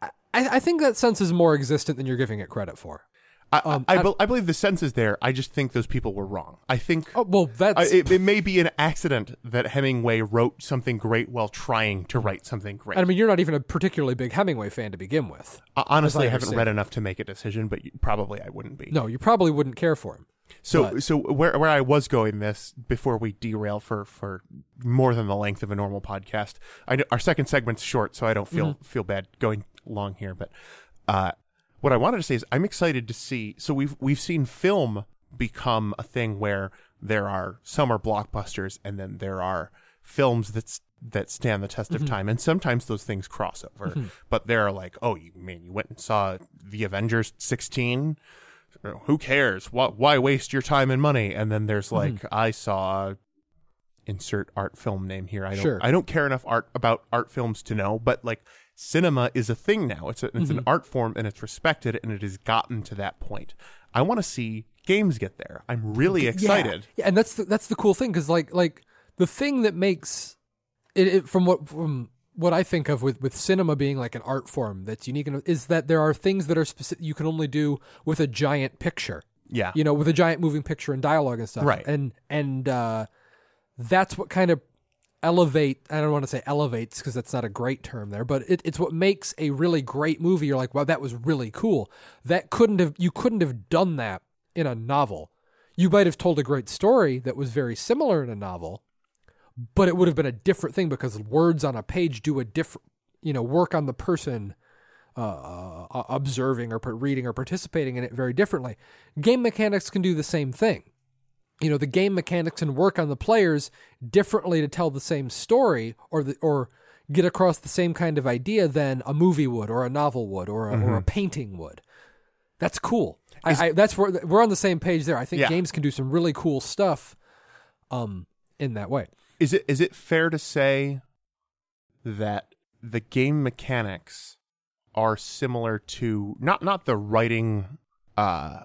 I, I think that sense is more existent than you're giving it credit for. I, Um, I, I- bel- I believe the sense is there. I just think those people were wrong. I think Oh well, that's I, it, it may be an accident that Hemingway wrote something great while trying to write something great. I mean, you're not even a particularly big Hemingway fan to begin with. Uh, honestly, I haven't read enough to make a decision, but you- probably I wouldn't be. No, you probably wouldn't care for him. So But- so where where I was going this before we derail for for more than the length of a normal podcast. I know our second segment's short, so I don't feel feel bad going long here. But uh, what I wanted to say is I'm excited to see. So we've we've seen film become a thing where there are summer blockbusters, and then there are films that's that stand the test of mm-hmm. time, and sometimes those things cross over. Mm-hmm. But they're like, oh, you mean you went and saw the Avengers 16? who cares? Why, why waste your time and money? And then there's mm-hmm. like, I saw insert art film name here. I don't Sure. I don't care enough art about art films to know, but like cinema is a thing now. It's a, it's an art form and it's respected and it has gotten to that point. I want to see games get there. I'm really excited. Yeah, and that's the, that's the cool thing because like like the thing that makes it, it from what from what I think of with with cinema being like an art form that's unique and is that there are things that are specific you can only do with a giant picture. Yeah. You know, with a giant moving picture and dialogue and stuff. Right. And and uh, that's what kind of elevate. I don't want to say elevates because that's not a great term there, but it, it's what makes a really great movie. You're like, wow, that was really cool. That couldn't have you couldn't have done that in a novel. You might have told a great story that was very similar in a novel, but it would have been a different thing because words on a page do a different, you know, work on the person uh, uh, observing or reading or participating in it very differently. Game mechanics can do the same thing. You know, the game mechanics and work on the players differently to tell the same story or the or get across the same kind of idea than a movie would or a novel would or a, or a painting would. That's cool. I, I, that's where we're on the same page there. I think Yeah. games can do some really cool stuff um in that way. Is it is it fair to say that the game mechanics are similar to not not the writing uh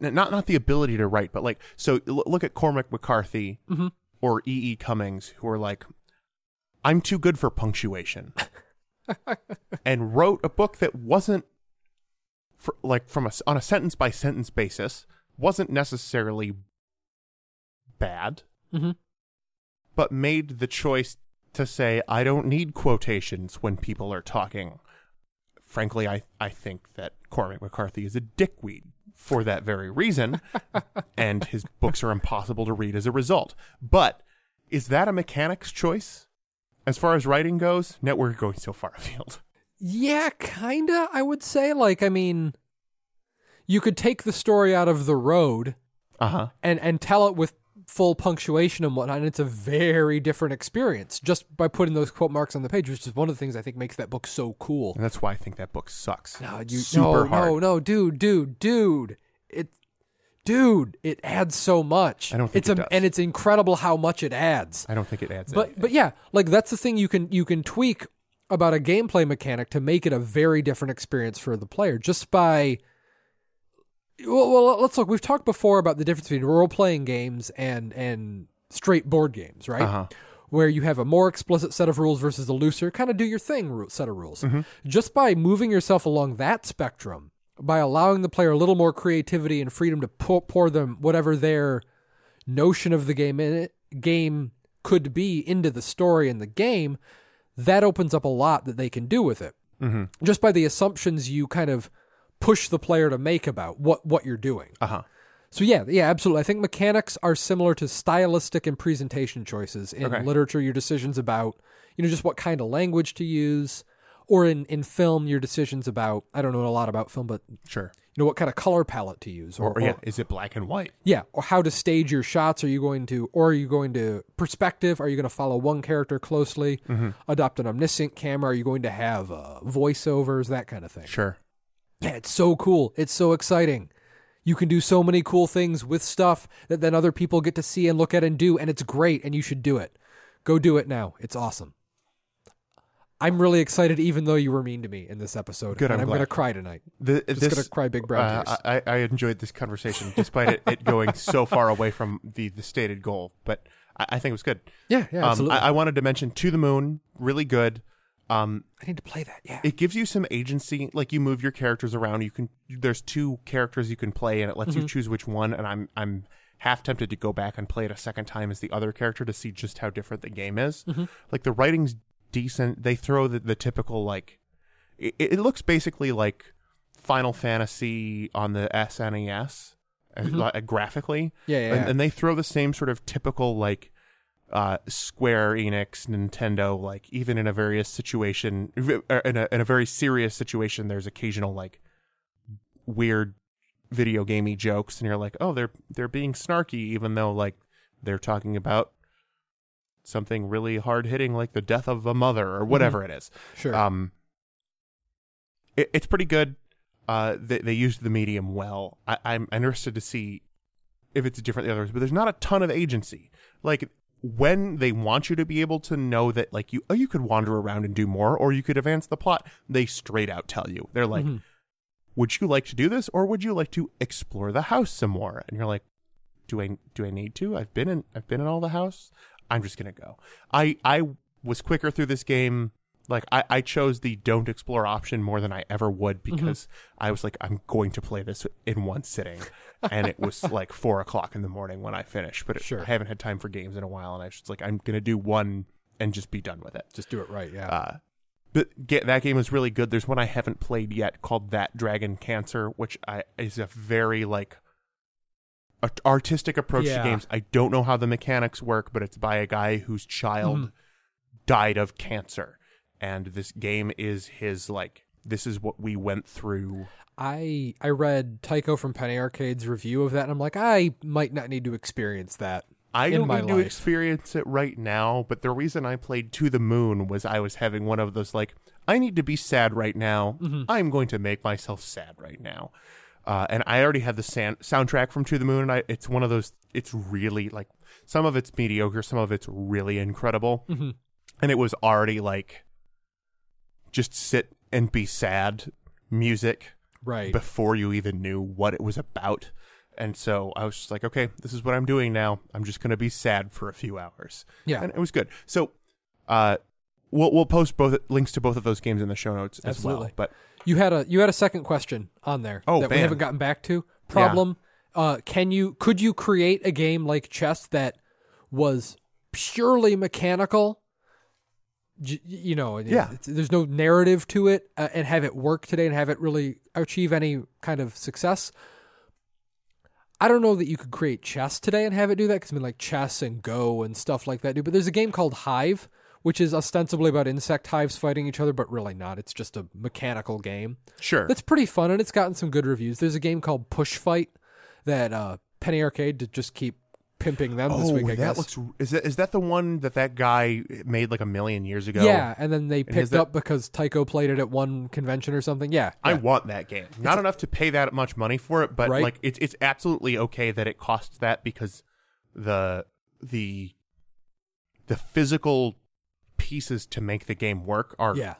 not not the ability to write but like so l- look at Cormac McCarthy Mhm. or E. E. Cummings who are like I'm too good for punctuation and wrote a book that wasn't for, like from a on a sentence by sentence basis wasn't necessarily bad Mhm. but made the choice to say I don't need quotations when people are talking. Frankly, I I think that Cormac McCarthy is a dickweed for that very reason, and his books are impossible to read as a result. But is that a mechanic's choice? As far as writing goes, we're going so far afield. Yeah, kinda, I would say. Like, I mean, you could take the story out of the road Uh huh. and and tell it with full punctuation and whatnot, and it's a very different experience just by putting those quote marks on the page, which is one of the things I think makes that book so cool. And that's why I think that book sucks. No, you Super no, hard. no, no, dude, dude, dude. It dude, it adds so much. I don't think it's it a, does. and it's incredible how much it adds. I don't think it adds. But anything. but yeah, like that's the thing you can you can tweak about a gameplay mechanic to make it a very different experience for the player just by well, well let's look we've talked before about the difference between role playing games and and straight board games, right? Uh-huh. Where you have a more explicit set of rules versus a looser kind of do your thing set of rules. Mm-hmm. Just by moving yourself along that spectrum, by allowing the player a little more creativity and freedom to pour, pour them whatever their notion of the game in it, game could be into the story and the game, that opens up a lot that they can do with it. Mm-hmm. Just by the assumptions you kind of push the player to make about what what you're doing. uh huh. So yeah, yeah, absolutely. I think mechanics are similar to stylistic and presentation choices in Okay. literature. Your decisions about you know just what kind of language to use, or in in film, your decisions about I don't know a lot about film, but Sure. you know what kind of color palette to use, or, Or, yeah, is it black and white? yeah, or how to stage your shots. Are you going to, or are you going to perspective? Are you going to follow one character closely? Adopt an omniscient camera? Are you going to have uh, voiceovers? That kind of thing. Sure. Yeah, it's so cool. It's so exciting. You can do so many cool things with stuff that then other people get to see and look at and do, and it's great, and you should do it. Go do it now. It's awesome. I'm really excited, even though you were mean to me in this episode. Good, and I'm I'm going to cry tonight. The, Just going to cry big brown uh, tears. I, I enjoyed this conversation despite it, it going so far away from the, the stated goal, but I, I think it was good. yeah, yeah, Um, absolutely. I, I wanted to mention To the Moon, really good. Um, I need to play that. Yeah. it gives you some agency. Like you move your characters around. You can. There's two characters you can play, and it lets you choose which one. And I'm I'm half tempted to go back and play it a second time as the other character to see just how different the game is. Like the writing's decent. They throw the, the typical like. It, it looks basically like Final Fantasy on the SNES, uh, graphically. Yeah, yeah, And, yeah. and they throw the same sort of typical like uh, Square Enix, Nintendo, like even in a various situation, in a in a very serious situation, there's occasional like weird video gamey jokes, and you're like, oh, they're they're being snarky, even though like they're talking about something really hard hitting, like the death of a mother or whatever it is. Sure. Um, it, it's pretty good. Uh, they they used the medium well. I, I'm interested to see if it's different than others, but there's not a ton of agency. Like when they want you to be able to know that, like you, oh, you could wander around and do more, or you could advance the plot. They straight out tell you. They're like, mm-hmm. "Would you like to do this, or would you like to explore the house some more?" And you're like, "Do I do I need to? I've been in I've been in all the house. I'm just gonna go." I I was quicker through this game. Like I, I chose the don't explore option more than I ever would because I was like, I'm going to play this in one sitting. and it was like four o'clock in the morning when I finished. But it, Sure. I haven't had time for games in a while, and I was just like, I'm gonna do one and just be done with it. Just do it right. Yeah. Uh, but get, that game is really good. There's one I haven't played yet called That Dragon Cancer, which I is a very like artistic approach Yeah. to games. I don't know how the mechanics work, but it's by a guy whose child Mhm. died of cancer, and this game is his like. This is what we went through. I I read Tycho from Penny Arcade's review of that, and I'm like, I might not need to experience that. I don't need to experience it right now, but the reason I played To the Moon was I was having one of those like, I need to be sad right now. Mm-hmm. I'm going to make myself sad right now. Uh, and I already had the san- soundtrack from To the Moon, and I, it's one of those. It's really like some of it's mediocre, some of it's really incredible, Mm-hmm. and it was already like just sit and be sad music Right. before you even knew what it was about. And so I was just like, okay, this is what I'm doing now. I'm just going to be sad for a few hours. Yeah. And it was good. So uh we'll we'll post both links to both of those games in the show notes as well. But You had a you had a second question on there Oh, that we haven't gotten back to. Problem: uh, Can you could you create a game like chess that was purely mechanical? You know, Yeah. there's no narrative to it, uh, and have it work today and have it really achieve any kind of success. I don't know that you could create chess today and have it do that because I mean, like chess and Go and stuff like that do. But there's a game called Hive, which is ostensibly about insect hives fighting each other, but really not. It's just a mechanical game. sure. That's pretty fun, and it's gotten some good reviews. There's a game called Push Fight that uh, Penny Arcade to just keep pimping them this oh, week. I that guess. looks is that is that the one that that guy made like a million years ago? yeah, and then they picked that- up because Tycho played it at one convention or something. Yeah, I want that game. Not enough to pay that much money for it, but Right. like it's it's absolutely okay that it costs that because the the the physical pieces to make the game work are yeah,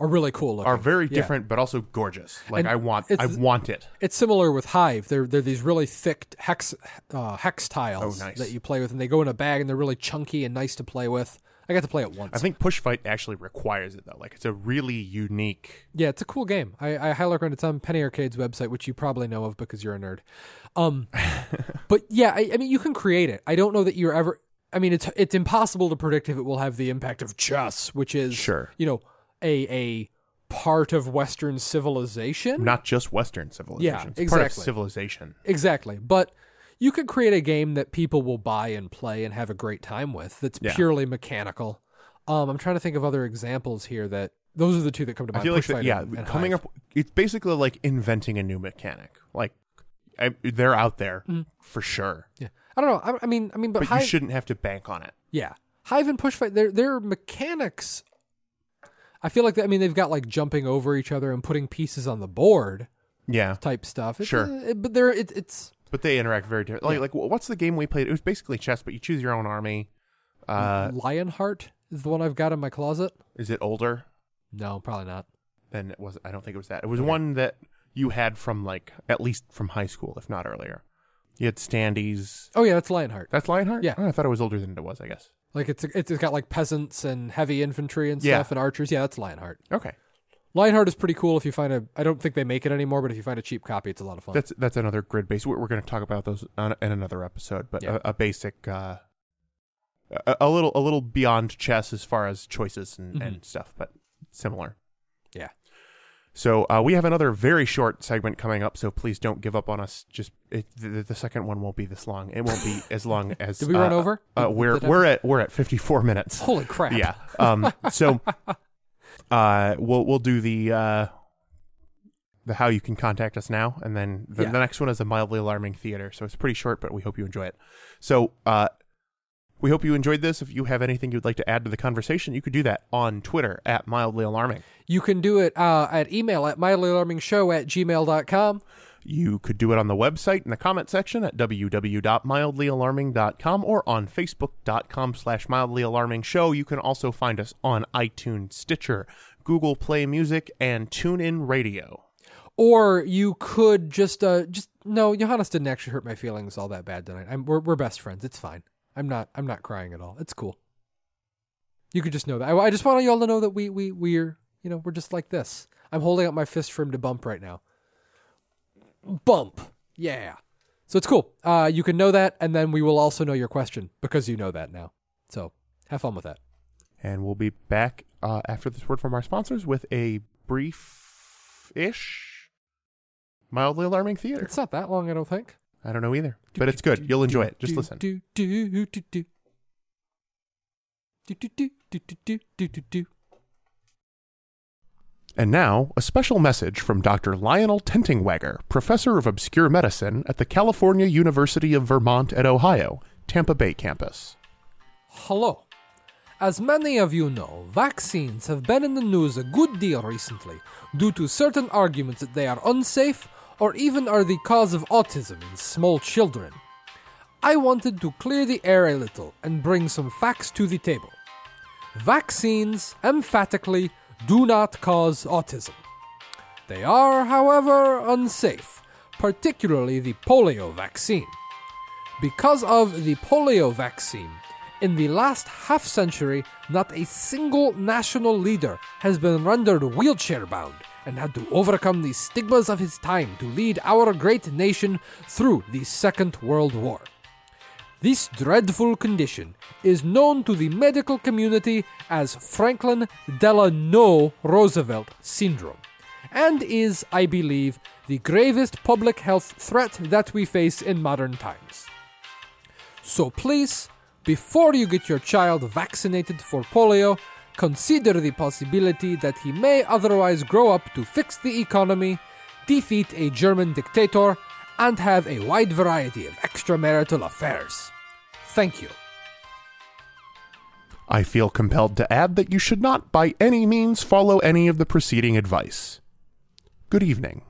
are really cool. Looking. are very Yeah. different but also gorgeous. Like And I want I want it. It's similar with Hive. They're they're these really thick hex uh, hex tiles Oh, nice. that you play with, and they go in a bag, and they're really chunky and nice to play with. I got to play it once. I think Push Fight actually requires it though. Like it's a really unique Yeah, it's a cool game. I, I highly recommend it. It's on Penny Arcade's website, which you probably know of because you're a nerd. Um, but yeah, I, I mean, you can create it. I don't know that you're ever. I mean, it's it's impossible to predict if it will have the impact of chess, which is Sure. you know, a a part of Western civilization. not just Western civilization. Yeah, it's part of exactly. civilization. Exactly, but you could create a game that people will buy and play and have a great time with. That's Yeah. purely mechanical. Um, I'm trying to think of other examples here that those are the two that come to I mind. feel like that, yeah, and- and coming Hive. up it's basically like inventing a new mechanic. Like I, they're out there Mm. for sure. Yeah, I don't know. I, I mean, I mean, but, But Hive, you shouldn't have to bank on it. yeah, Hive and Push Fight, their their mechanics. I feel like I mean they've got like jumping over each other and putting pieces on the board Yeah. type stuff. It's, Sure. uh, but they're it, it's But they interact very different. Like, Yeah. like, wh- what's the game we played? It was basically chess, but you choose your own army. Uh, Lionheart is the one I've got in my closet. is it older? No, probably not. Then it was. I don't think it was that. It was one that you had from like at least from high school, if not earlier. You had standees. Oh yeah, that's Lionheart. That's Lionheart. Yeah. Oh, I thought it was older than it was. I guess. Like it's it's got like peasants and heavy infantry and Yeah. stuff and archers. Yeah, that's Lionheart. Okay. Lionheart is pretty cool if you find a. I don't think they make it anymore, but if you find a cheap copy, it's a lot of fun. That's that's another grid base. We're, we're going to talk about those on, in another episode. But Yeah. a, a basic, uh, a, a little a little beyond chess as far as choices and, Mhm. and stuff, but similar. Yeah. So uh, we have another very short segment coming up. So please don't give up on us. Just it, the, the second one won't be this long. It won't be as long as. Did we run uh, over? Uh, we're we're at we're at fifty four minutes. Holy crap! Yeah. Um. So, uh, we'll we'll do the uh, the how you can contact us now, and then the, Yeah. the next one is a mildly alarming theater. So it's pretty short, but we hope you enjoy it. So, uh, we hope you enjoyed this. If you have anything you'd like to add to the conversation, you could do that on Twitter at mildly alarming. You can do it uh, at email at mildlyalarmingshow at gmail.com. You could do it on the website in the comment section at www.mildlyalarming.com or on facebook.com slash mildly alarming show. You can also find us on iTunes, Stitcher, Google Play Music, and TuneIn Radio. Or you could just uh just no, Johannes didn't actually hurt my feelings all that bad tonight. I'm, we're we're best friends. It's fine. I'm not I'm not crying at all. It's cool. You could just know that. I, I just want you all to know that we we we're you know we're just like this. I'm holding up my fist for him to bump right now. Bump. Yeah. So it's cool. Uh, you can know that, and then we will also know your question because you know that now. So have fun with that. And we'll be back uh, after this word from our sponsors with a brief ish, mildly alarming theater. It's not that long, I don't think. I don't know either, but it's good. You'll enjoy it. Just listen. And now, a special message from Dr. Lionel Tentingwagger, professor of obscure medicine at the California University of Vermont at Ohio, Tampa Bay campus. Hello. As many of you know, vaccines have been in the news a good deal recently due to certain arguments that they are unsafe or even are the cause of autism in small children. I wanted to clear the air a little and bring some facts to the table. Vaccines emphatically do not cause autism. They are, however, unsafe, particularly the polio vaccine. Because of the polio vaccine, in the last half century, not a single national leader has been rendered wheelchair bound and had to overcome the stigmas of his time to lead our great nation through the Second World War. This dreadful condition is known to the medical community as Franklin Delano Roosevelt syndrome and is, I believe, the gravest public health threat that we face in modern times. So please, before you get your child vaccinated for polio, consider the possibility that he may otherwise grow up to fix the economy, defeat a German dictator, and have a wide variety of extramarital affairs. Thank you. I feel compelled to add that you should not by any means follow any of the preceding advice. Good evening.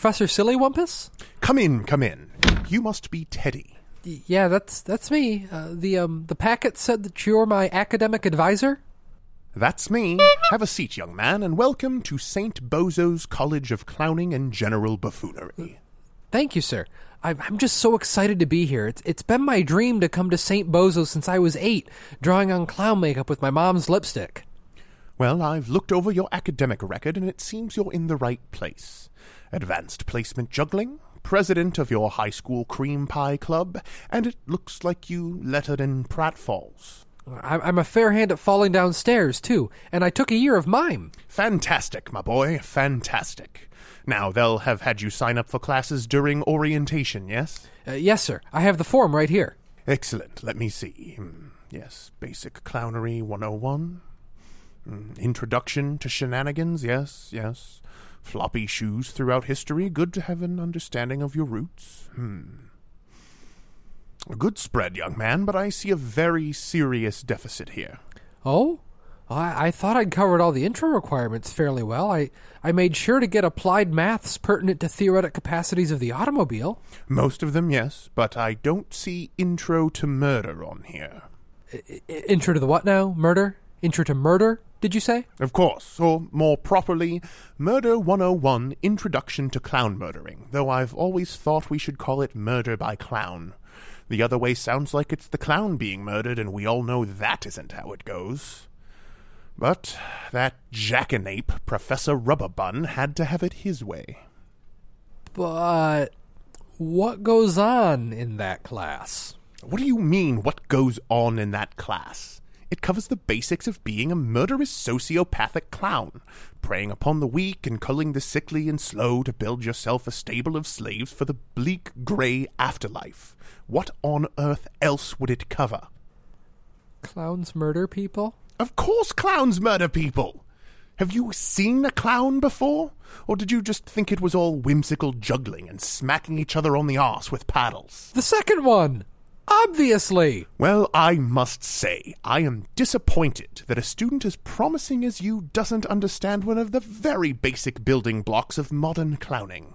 Professor Silly Wumpus? Come in, come in. You must be Teddy. Yeah, that's that's me. Uh, the um the packet said that you're my academic advisor. That's me. Have a seat, young man, and welcome to St. Bozo's College of Clowning and General Buffoonery. Thank you, sir. I'm I'm just so excited to be here. It's it's been my dream to come to St. Bozo since I was eight, drawing on clown makeup with my mom's lipstick. Well, I've looked over your academic record, and it seems you're in the right place. Advanced placement juggling, president of your high school cream pie club, and it looks like you lettered in pratfalls. I'm I'm a fair hand at falling downstairs too, and I took a year of mime. Fantastic, my boy, fantastic. Now, they'll have had you sign up for classes during orientation, yes? Uh, yes, sir. I have the form right here. Excellent. Let me see. Hmm, Yes, Basic Clownery 101. Hmm, Introduction to Shenanigans, yes, yes. Floppy shoes throughout history. Good to have an understanding of your roots. Hmm. A good spread, young man, but I see a very serious deficit here. Oh? I, I thought I'd covered all the intro requirements fairly well. I, I made sure to get applied maths pertinent to theoretic capacities of the automobile. Most of them, yes, but I don't see Intro to Murder on here. I- intro to the what now? Murder? Intro to murder, did you say? Of course, or more properly, Murder 101 Introduction to Clown Murdering, though I've always thought we should call it Murder by Clown. The other way sounds like it's the clown being murdered, and we all know that isn't how it goes. But that jackanape, Professor Rubberbun, had to have it his way. But what goes on in that class? What do you mean, what goes on in that class? It covers the basics of being a murderous sociopathic clown, preying upon the weak and culling the sickly and slow to build yourself a stable of slaves for the bleak grey afterlife. What on earth else would it cover? Clowns murder people? Of course clowns murder people! Have you seen a clown before? Or did you just think it was all whimsical juggling and smacking each other on the arse with paddles? The second one! Obviously! Well, I must say, I am disappointed that a student as promising as you doesn't understand one of the very basic building blocks of modern clowning.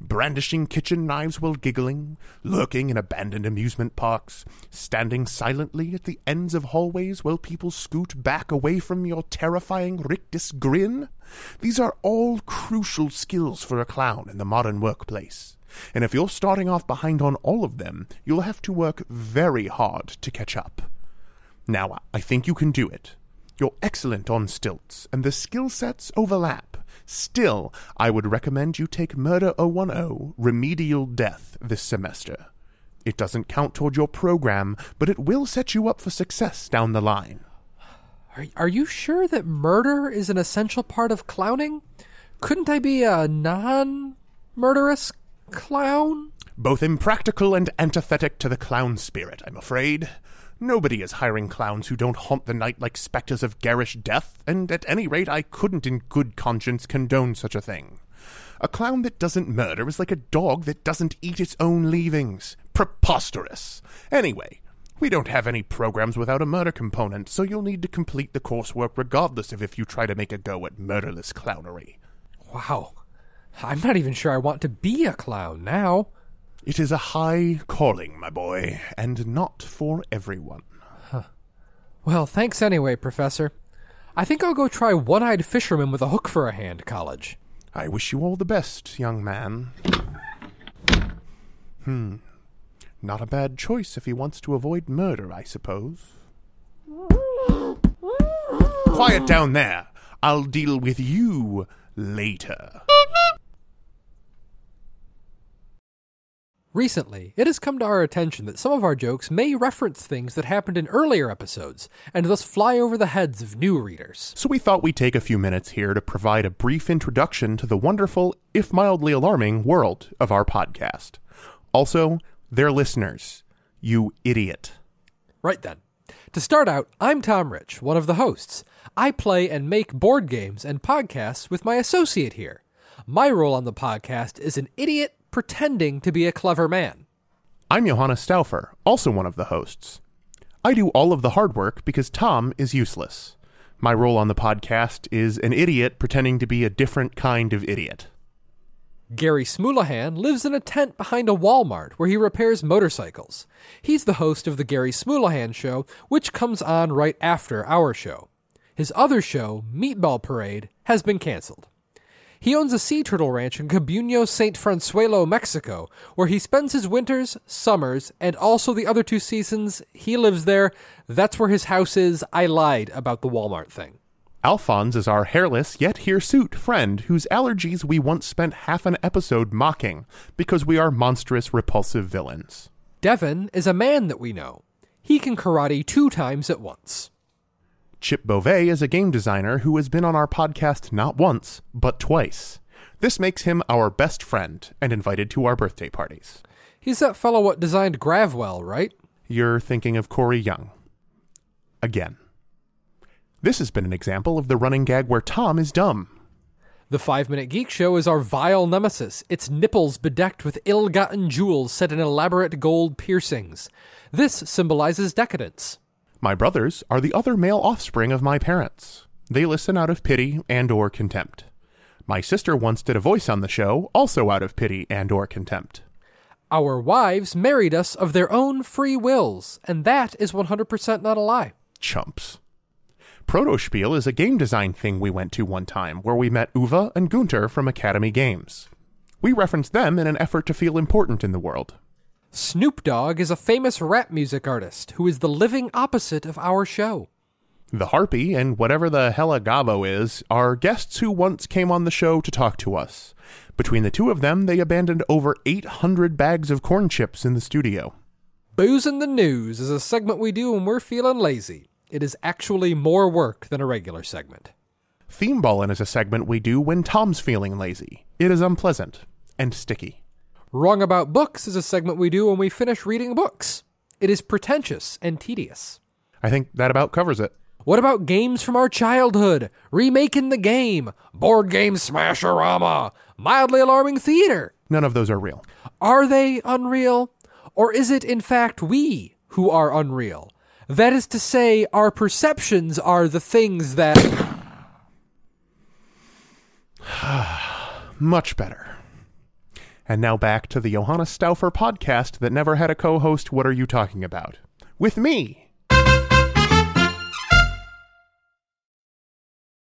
brandishing kitchen knives while giggling, lurking in abandoned amusement parks, standing silently at the ends of hallways while people scoot back away from your terrifying rictus grin. These are all crucial skills for a clown in the modern workplace. And if you're starting off behind on all of them, you'll have to work very hard to catch up. Now, I think you can do it. You're excellent on stilts, and the skill sets overlap. Still, I would recommend you take Murder 010 Remedial Death this semester. It doesn't count toward your program, but it will set you up for success down the line. Are, are you sure that murder is an essential part of clowning? Couldn't I be a non murderous clown? Both impractical and antithetic to the clown spirit, I'm afraid. Nobody is hiring clowns who don't haunt the night like spectres of garish death, and at any rate I couldn't in good conscience condone such a thing. A clown that doesn't murder is like a dog that doesn't eat its own leavings. Preposterous. Anyway, we don't have any programs without a murder component, so you'll need to complete the coursework regardless of if you try to make a go at murderless clownery. Wow. I'm not even sure I want to be a clown now. It is a high calling, my boy, and not for everyone. Well, thanks anyway, Professor. I think I'll go try One Eyed Fisherman with a Hook for a Hand College. I wish you all the best, young man. Hmm. Not a bad choice if he wants to avoid murder, I suppose. Quiet down there. I'll deal with you later. Recently, it has come to our attention that some of our jokes may reference things that happened in earlier episodes, and thus fly over the heads of new readers. So we thought we'd take a few minutes here to provide a brief introduction to the wonderful, if mildly alarming, world of our podcast. Also, their listeners. You idiot. Right then. To start out, I'm Tom Rich, one of the hosts. I play and make board games and podcasts with my associate here. My role on the podcast is an idiot pretending to be a clever man. I'm Johannes Stauffer, also one of the hosts. I do all of the hard work because Tom is useless. My role on the podcast is an idiot pretending to be a different kind of idiot. Gary Smulahan lives in a tent behind a Walmart where he repairs motorcycles. He's the host of The Gary Smulahan Show, which comes on right after our show. His other show, Meatball Parade, has been canceled. He owns a sea turtle ranch in Cabuño, St. Fransuelo, Mexico, where he spends his winters, summers, and also the other two seasons he lives there. That's where his house is. I lied about the Walmart thing. Alphonse is our hairless yet hirsute friend whose allergies we once spent half an episode mocking because we are monstrous, repulsive villains. Devon is a man that we know. He can karate two times at once. Chip Beauvais is a game designer who has been on our podcast not once, but twice. This makes him our best friend and invited to our birthday parties. He's that fellow what designed Gravwell, right? You're thinking of Cory Young. Again. This has been an example of the running gag where Tom is dumb. The Five Minute Geek Show is our vile nemesis, its nipples bedecked with ill gotten jewels set in elaborate gold piercings. This symbolizes decadence. My brothers are the other male offspring of my parents. They listen out of pity and or contempt. My sister once did a voice on the show, also out of pity and or contempt. Our wives married us of their own free wills, and that is 100% not a lie. Chumps. Protospiel is a game design thing we went to one time where we met Uwe and Gunter from Academy Games. We referenced them in an effort to feel important in the world. Snoop Dogg is a famous rap music artist who is the living opposite of our show. The Harpy and whatever the hella Gabo is are guests who once came on the show to talk to us. Between the two of them, they abandoned over 800 bags of corn chips in the studio. Booze in the News is a segment we do when we're feeling lazy. It is actually more work than a regular segment. Theme Ballin' is a segment we do when Tom's feeling lazy. It is unpleasant and sticky. Wrong About Books is a segment we do when we finish reading books. It is pretentious and tedious. I think that about covers it. What about games from our childhood? Remaking the game, board game smasherama, mildly alarming theater. None of those are real. Are they unreal? Or is it in fact we who are unreal? That is to say, our perceptions are the things that. Much better. And now back to the Johannes Stauffer podcast that never had a co host. What are you talking about? With me,